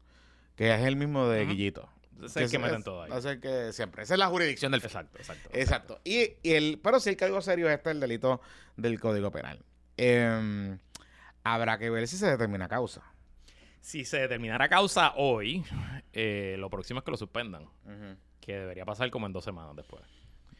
que es el mismo de Ujú. Guillito. Es el que meten todo ahí. Es el que siempre. Esa es la jurisdicción del Exacto, exacto. Exacto. Y, y el, pero si el cargo serio es este, el delito del Código Penal. Em, habrá que ver si se determina causa. Si se determinara causa hoy, eh, lo próximo es que lo suspendan. Que debería pasar como en dos semanas después.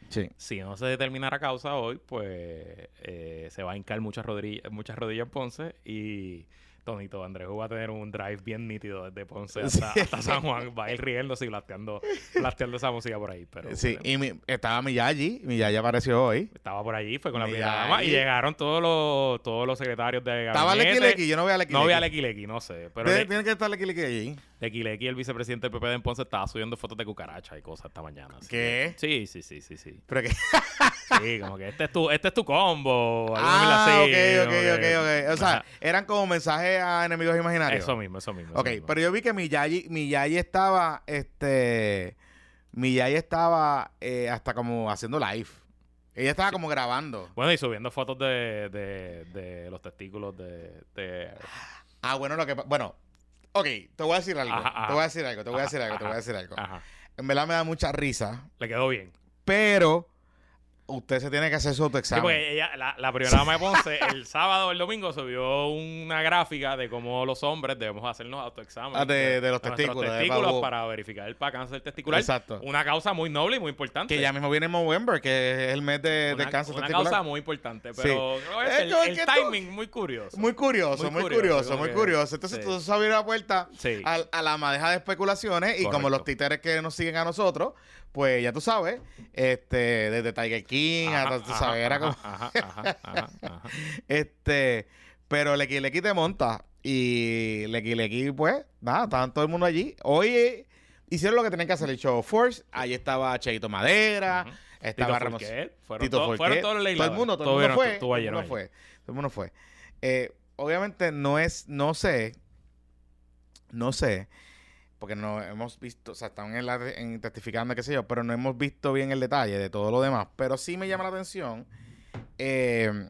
Sí. Si no se determinara causa hoy, pues eh, se va a hincar muchas rodillas, muchas rodillas en Ponce y Tonito Andrés va a tener un drive bien nítido desde Ponce hasta, Sí. hasta San Juan. Va a ir riéndose y blasteando, blasteando esa música por ahí. Pero Sí, y mi- estaba Miyagi. Miyagi apareció hoy. estaba por allí, fue con la primera dama y llegaron todos los, todos los secretarios de Estaba gabinete. Lequi Lequi. Yo no voy a Lequi No vi a Lequi. Lequi Lequi, no sé. Pero Tiene, que estar Lequi Lequi allí. Lequi Lequi, el vicepresidente del PP de Ponce, estaba subiendo fotos de cucarachas y cosas esta mañana. así ¿Qué? que- Sí, sí, sí, sí, sí. Pero que... Sí, como que este es tu, este es tu combo. algo Ah, así, ok, como ok, que- ok, ok. O sea, Ajá. eran como mensajes a enemigos imaginarios. Eso mismo, eso mismo. eso Ok, mismo. pero yo vi que Miyagi, Miyagi estaba, este, Miyagi estaba eh, hasta como haciendo live. Ella estaba como grabando. Bueno, y subiendo fotos de, de, de los testículos de... de- Ah, bueno, lo que, pa- bueno, ok, te voy a decir algo, Ajá, ajá. te voy a decir algo, te voy a decir algo, te voy a decir algo. Ajá. En verdad me da mucha risa, Le quedó bien. pero usted se tiene que hacer su Sí, autoexamen. porque ella, la, la primera dama de Ponce, el sábado o el domingo subió una gráfica de cómo los hombres debemos hacernos autoexámenes Ah, de- de los testículos, de para verificar el cáncer testicular. Exacto. Una causa muy noble y muy importante. que ya mismo viene en Movember, que es el mes de, una, de cáncer una testicular. causa muy importante, Sí. pero Es el, tú- timing muy curioso. Muy curioso, Muy muy, curioso, muy curioso. Entonces sí. tú se abre la puerta a, a la madeja de especulaciones y como los títeres que nos siguen a nosotros, pues ya tú sabes, este, desde Tiger King Ajá, hasta, tú ajá, sabes, era como, este, pero Lequi Lequi te monta y Lequi Lequi, pues, nada, estaban todo el mundo allí. Hoy hicieron lo que tenían que hacer el show Force, ahí estaba Cheito Madera, estaba Tito fueron, Tito to- Forqué, fueron todos los todo el mundo, todo el mundo fue, todo el mundo fue, todo el mundo fue. Eh, obviamente no es, no sé, no sé, porque no hemos visto, o sea, están en, la, en testificando, qué sé yo, pero no hemos visto bien el detalle de todo lo demás. Pero sí me llama la atención eh,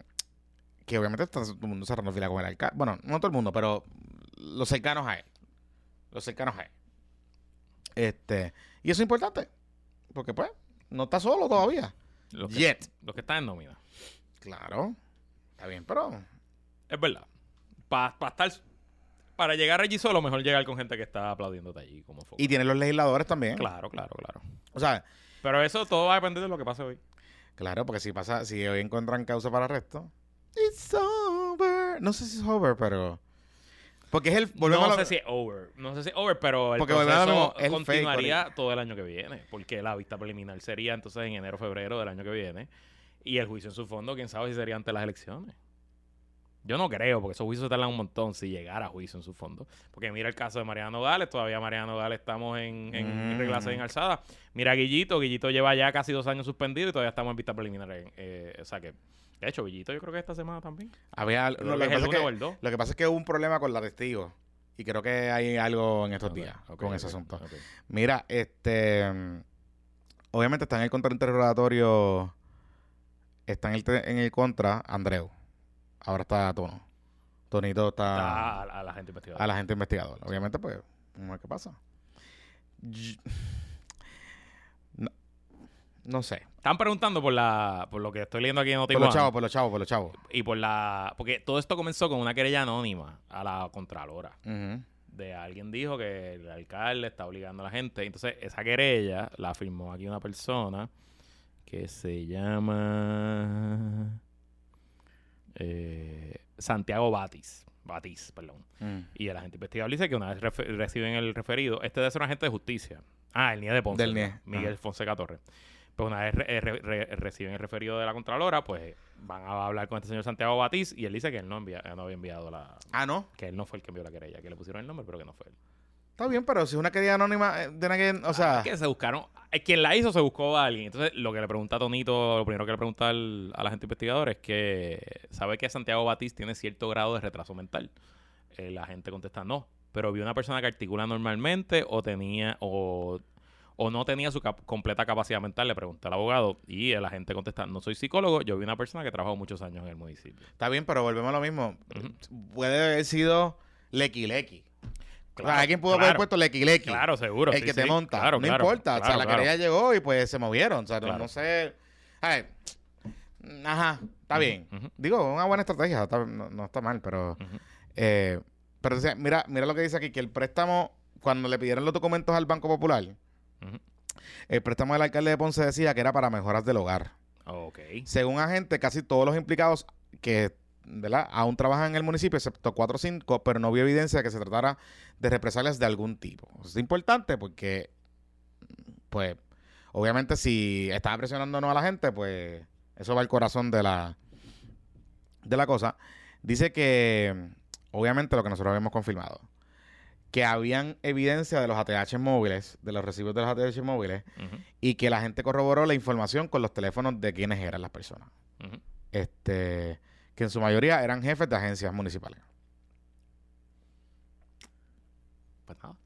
que obviamente está todo el mundo cerrando fila con el alcalde. Bueno, no todo el mundo, pero los cercanos a él. Los cercanos a él. Este, y eso es importante, porque pues, no está solo todavía. Los que, Yet. los que están en nómina. Claro. Está bien, pero. Es verdad. Para estar... Para llegar allí solo, mejor llegar con gente que está aplaudiéndote allí como foco. Y tienen los legisladores también. Claro, claro, claro. O sea, Pero eso todo va a depender de lo que pase hoy. claro, porque si pasa, si hoy encuentran causa para arresto. It's over. No sé si es over, pero. Porque es el. Volvemos no a lo- sé si es over. No sé si es over, pero el Porque proceso mismo, es fake, continuaría todo el año que viene. Porque la vista preliminar sería entonces en enero febrero del año que viene. Y el juicio en su fondo, quién sabe si sería ante las elecciones. Yo no creo, porque esos juicios se tardan un montón si llegara a juicio en su fondo. Porque mira el caso de Mariano Gales, todavía Mariano Gales estamos en, en Mm. regla en alzada. Mira a Guillito, Guillito lleva ya casi dos años suspendido y todavía estamos en vista preliminar. eh, o sea que, de hecho, Guillito yo creo que esta semana también. Había, lo, que es que, lo que pasa es que hubo un problema con la testigo. Y creo que hay algo en estos días con ese asunto. Mira, este. Obviamente está en el contrainterrogatorio. Está en el, en el contra Andreu. Ahora está Tono. Tonito está, Está a, a la gente investigada. a la gente investigadora. Obviamente, pues, vamos a ver qué pasa. Yo- No, no sé. Están preguntando por la por lo que estoy leyendo aquí en Por Notimundo los chavos, por los chavos, por los chavos. y por la porque todo esto comenzó con una querella anónima a la contralora. De alguien dijo que el alcalde está obligando a la gente. Entonces, esa querella la firmó aquí una persona que se llama eh, Santiago Batis. Batis, perdón. Mm. Y el agente investigador dice que una vez reciben el referido, este debe ser un agente de justicia. Ah, el NIE de Ponce. Del. NIE, Miguel. Fonseca Torres. Pues una vez re- re- re- reciben el referido de la Contralora, pues van a hablar con este señor Santiago Batiz y él dice que él no, envía, no había enviado la... Ah, no. Que él no fue el que envió la querella, que le pusieron el nombre, pero que no fue él. Está bien, pero si es una querida anónima, eh, then again, o sea. Ah, que se buscaron... eh, Quien la hizo se buscó a alguien. Entonces, lo que le pregunta a Tonito, lo primero que le pregunta al, al agente investigador es que sabe que Santiago Batiz tiene cierto grado de retraso mental. Eh, la gente contesta no, pero vio una persona que articula normalmente o tenía o, o no tenía su cap- completa capacidad mental, le pregunta al abogado y el agente contesta, no soy psicólogo, yo vi una persona que trabajó muchos años en el municipio. Está bien, pero volvemos a lo mismo. Puede haber sido Lequi Lequi. O sea, alguien pudo haber claro, puesto Lequi. Claro, seguro. el sí, que te sí, monta. claro, no claro, importa. o sea, claro, la claro. querella llegó y pues se movieron. O sea, no- Claro. no sé. A ver. Ajá, está bien. Digo, una buena estrategia. está- no, no está mal, pero. Eh, pero o sea, mira, mira lo que dice aquí: que el préstamo, cuando le pidieron los documentos al Banco Popular, el préstamo del alcalde de Ponce decía que era para mejoras del hogar. Ok. Según agente, casi todos los implicados que ¿verdad? aún trabajan en el municipio, excepto cuatro o cinco, pero no vio evidencia de que se tratara de represalias de algún tipo. Eso es importante porque, pues, obviamente si estaba presionando no a la gente, pues eso va al corazón de la, de la cosa. Dice que, obviamente lo que nosotros habíamos confirmado, que habían evidencia de los ATH móviles, de los recibos de los ATH móviles, y que la gente corroboró la información con los teléfonos de quienes eran las personas. Este, que en su mayoría eran jefes de agencias municipales. Pues nada.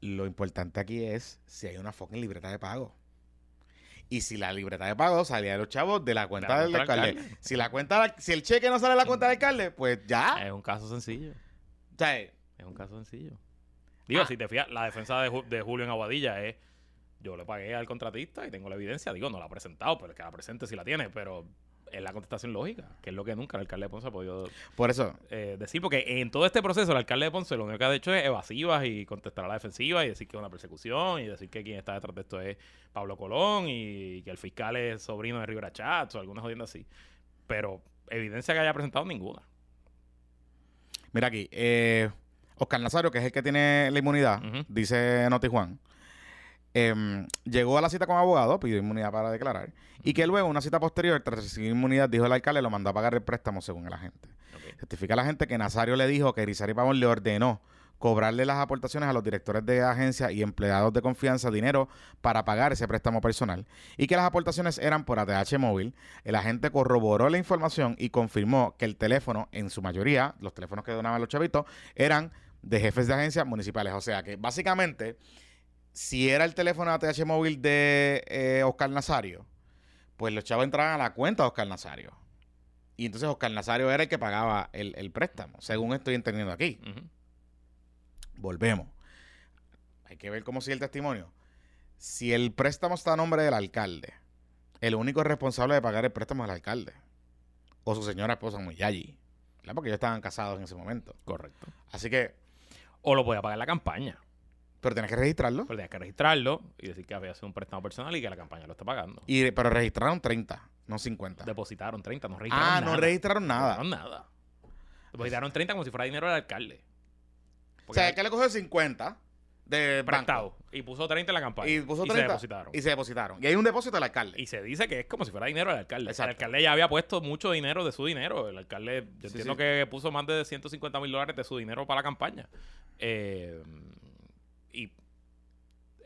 Lo importante aquí es si hay una fucking libreta de pago. Y si la libreta de pago salía de los chavos de la cuenta la del alcalde. alcalde. Si la cuenta, si el cheque no sale de la cuenta del alcalde, pues ya. Es un caso sencillo. O sea, Es un caso sencillo. Digo, Ah. si te fijas, la defensa de Julio en Aguadilla es yo le pagué al contratista y tengo la evidencia. Digo, no la ha presentado, pero el que la presente si la tiene, pero es la contestación lógica, que es lo que nunca el alcalde de Ponce ha podido Por eso, eh, decir, porque en todo este proceso el alcalde de Ponce lo único que ha hecho es evasivas y contestar a la defensiva y decir que es una persecución y decir que quien está detrás de esto es Pablo Colón y que el fiscal es sobrino de Rivera Chats o algunas jodiendas así. Pero evidencia que haya presentado ninguna. mira aquí, eh, Oscar Nazario, que es el que tiene la inmunidad, dice Noti Juan, em, llegó a la cita con abogado, pidió inmunidad para declarar, y que luego, una cita posterior, tras recibir inmunidad, dijo el alcalde, lo mandó a pagar el préstamo según el agente. Certifica la gente que Nazario le dijo que Irizarry Pavón le ordenó cobrarle las aportaciones a los directores de agencia y empleados de confianza dinero para pagar ese préstamo personal y que las aportaciones eran por ATH móvil. El agente corroboró la información y confirmó que el teléfono, en su mayoría, los teléfonos que donaban los chavitos, eran de jefes de agencias municipales. O sea que básicamente, si era el teléfono de ATH móvil de eh, Oscar Nazario, pues los chavos entraban a la cuenta de Oscar Nazario. Y entonces Oscar Nazario era el que pagaba el, el préstamo, según estoy entendiendo aquí. Volvemos. Hay que ver cómo sigue el testimonio. Si el préstamo está a nombre del alcalde, el único responsable de pagar el préstamo es el alcalde. O su señora esposa Muyayi. ¿verdad? Porque ellos estaban casados en ese momento. Correcto. Así que, O lo podía pagar la campaña. Pero tienes que registrarlo. Pero tenías que registrarlo y decir que había sido un préstamo personal y que la campaña lo está pagando. Y, pero registraron 30, no 50. Depositaron 30, no registraron Ah, nada. no registraron nada. Depositaron nada. Depositaron 30 como si fuera dinero del alcalde. O sea, el que le cogió 50 de banco. prestado. Y puso 30 en la campaña. Y puso se 30 depositaron. y se depositaron. Y hay un depósito del alcalde. Y se dice que es como si fuera dinero del alcalde. Exacto. El alcalde ya había puesto mucho dinero de su dinero. El alcalde, yo Sí, entiendo sí. que puso más de 150 mil dólares de su dinero para la campaña. Eh, y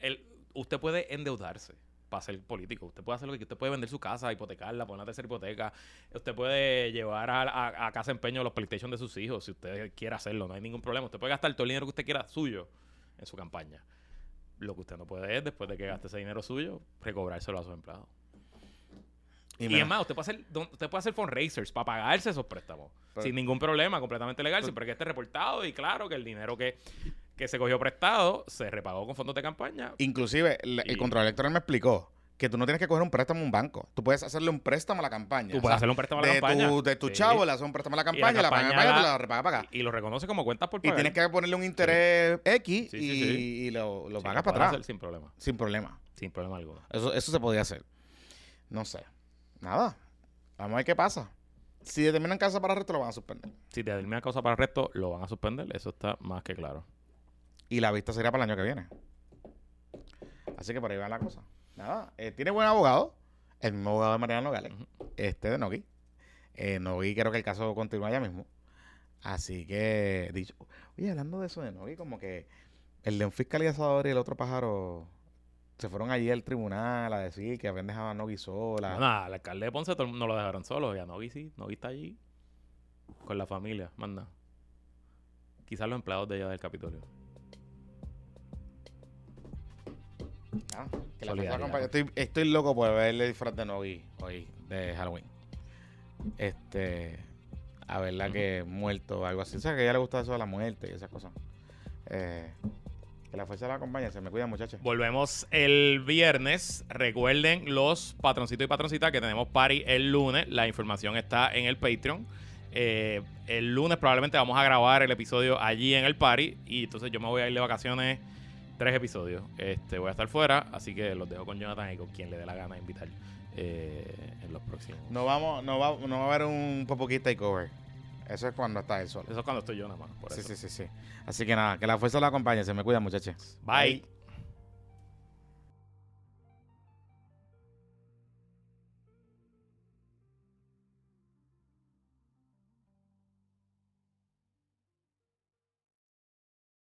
el- usted puede endeudarse para ser político. Usted puede hacer lo que usted puede vender su casa, hipotecarla, poner una tercera hipoteca. Usted puede llevar a, a- a casa empeño los PlayStation de sus hijos si usted quiere hacerlo. No hay ningún problema. Usted puede gastar todo el dinero que usted quiera suyo en su campaña. Lo que usted no puede es, después de que gaste ese dinero suyo, recobrárselo a sus empleados. Y, mira, es más, usted puede hacer, usted puede hacer fundraisers para pagarse esos préstamos. Pero- sin ningún problema, completamente legal, Pero- siempre que esté reportado y claro que el dinero que, que se cogió prestado se repagó con fondos de campaña. Inclusive, el, el Y- controlador electoral me explicó que tú no tienes que coger un préstamo a un banco. Tú puedes hacerle un préstamo a la campaña. Tú O puedes sea, hacerle un préstamo a la de campaña. Tu, de tu Sí. chavo le haces un préstamo a la Y la campaña, la, paga, campaña paga, la- te la repaga, paga. Y, y lo reconoce como cuentas por Y pagar. tienes que ponerle un interés X Sí, y, y lo, lo pagas lo para atrás. hacer sin problema. Sin problema. Sin problema alguno. Eso, eso se podía hacer. No sé. Nada. Vamos a ver qué pasa. Si determinan casa para arresto, lo van a suspender. Si te determina causa para arresto, lo van a suspender. Eso está más que claro. Y la vista sería para el año que viene. Así que por ahí va la cosa. Nada. eh, tiene buen abogado. El mismo abogado de Mariano Nogales. Este de Nogui. Eh, Nogui creo que el caso continúa ya mismo. Así que, dicho. Oye, hablando de eso de Nogui, como que el león fiscalizador y el otro pájaro se fueron allí al tribunal a decir que habían dejado a Nogui sola. No, nada, al alcalde de Ponce mundo lo dejaron solo. Y a Novi sí. Novi está allí con la familia. Manda. Quizás los empleados de ella del Capitolio. Ah, que la estoy, estoy loco por verle disfraz de Nogui hoy, de Halloween. Este, a verla que muerto o algo así. O sea, que a ella le gusta eso de la muerte y esas cosas. Eh, que la fuerza la acompañe. Se me cuida, muchachos. Volvemos el viernes. Recuerden los patroncitos y patroncitas que tenemos party el lunes. La información está en el Patreon. Eh, el lunes probablemente vamos a grabar el episodio allí en el party. Y entonces yo me voy a ir de vacaciones tres episodios. Este, voy a estar fuera, así que los dejo con Jonathan y con quien le dé la gana de invitar eh, en los próximos. No vamos, no va, no va a haber un Popoquita takeover. Eso es cuando está él solo. Eso es cuando estoy yo nada más. Por Sí, eso. sí, sí, sí. Así que nada, que la fuerza la acompañe. Se me cuida, muchachos. Bye.